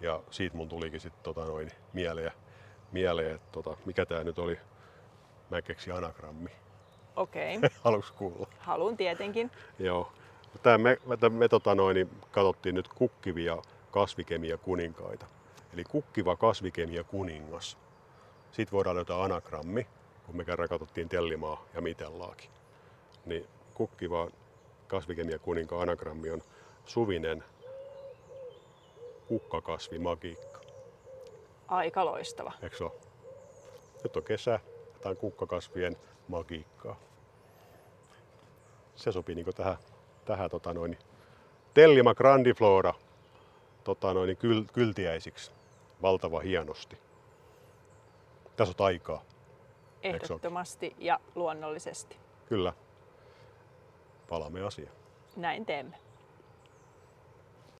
Ja siitä mun tulikin sitten tota noin mieleen, mieleen että tota, mikä tämä nyt oli, Mä keksin anagrammi. Okei. Okay. Haluatko kuulla? Haluan tietenkin. Joo. Tämä me, me, me tota noin, niin katsottiin nyt kukkivia kasvikemia kuninkaita. Eli kukkiva kasvikemia kuningas. Sitten voidaan löytää anagrammi, kun me kerran katsottiin Tellimaa ja Mitellaakin. Niin kukkiva kasvikemia kuninkaan anagrammi on suvinen kukkakasvi magiikka. Aika loistava. Eikö ole? Nyt on kesä, tai kukkakasvien magiikkaa. Se sopii niin tähän, tähän tota noin, Tellima grandiflora tota noin, kyl, kyltiäisiksi valtava hienosti. Tässä on aikaa. Ehdottomasti ja luonnollisesti. Kyllä. Palaamme asiaan. Näin teemme.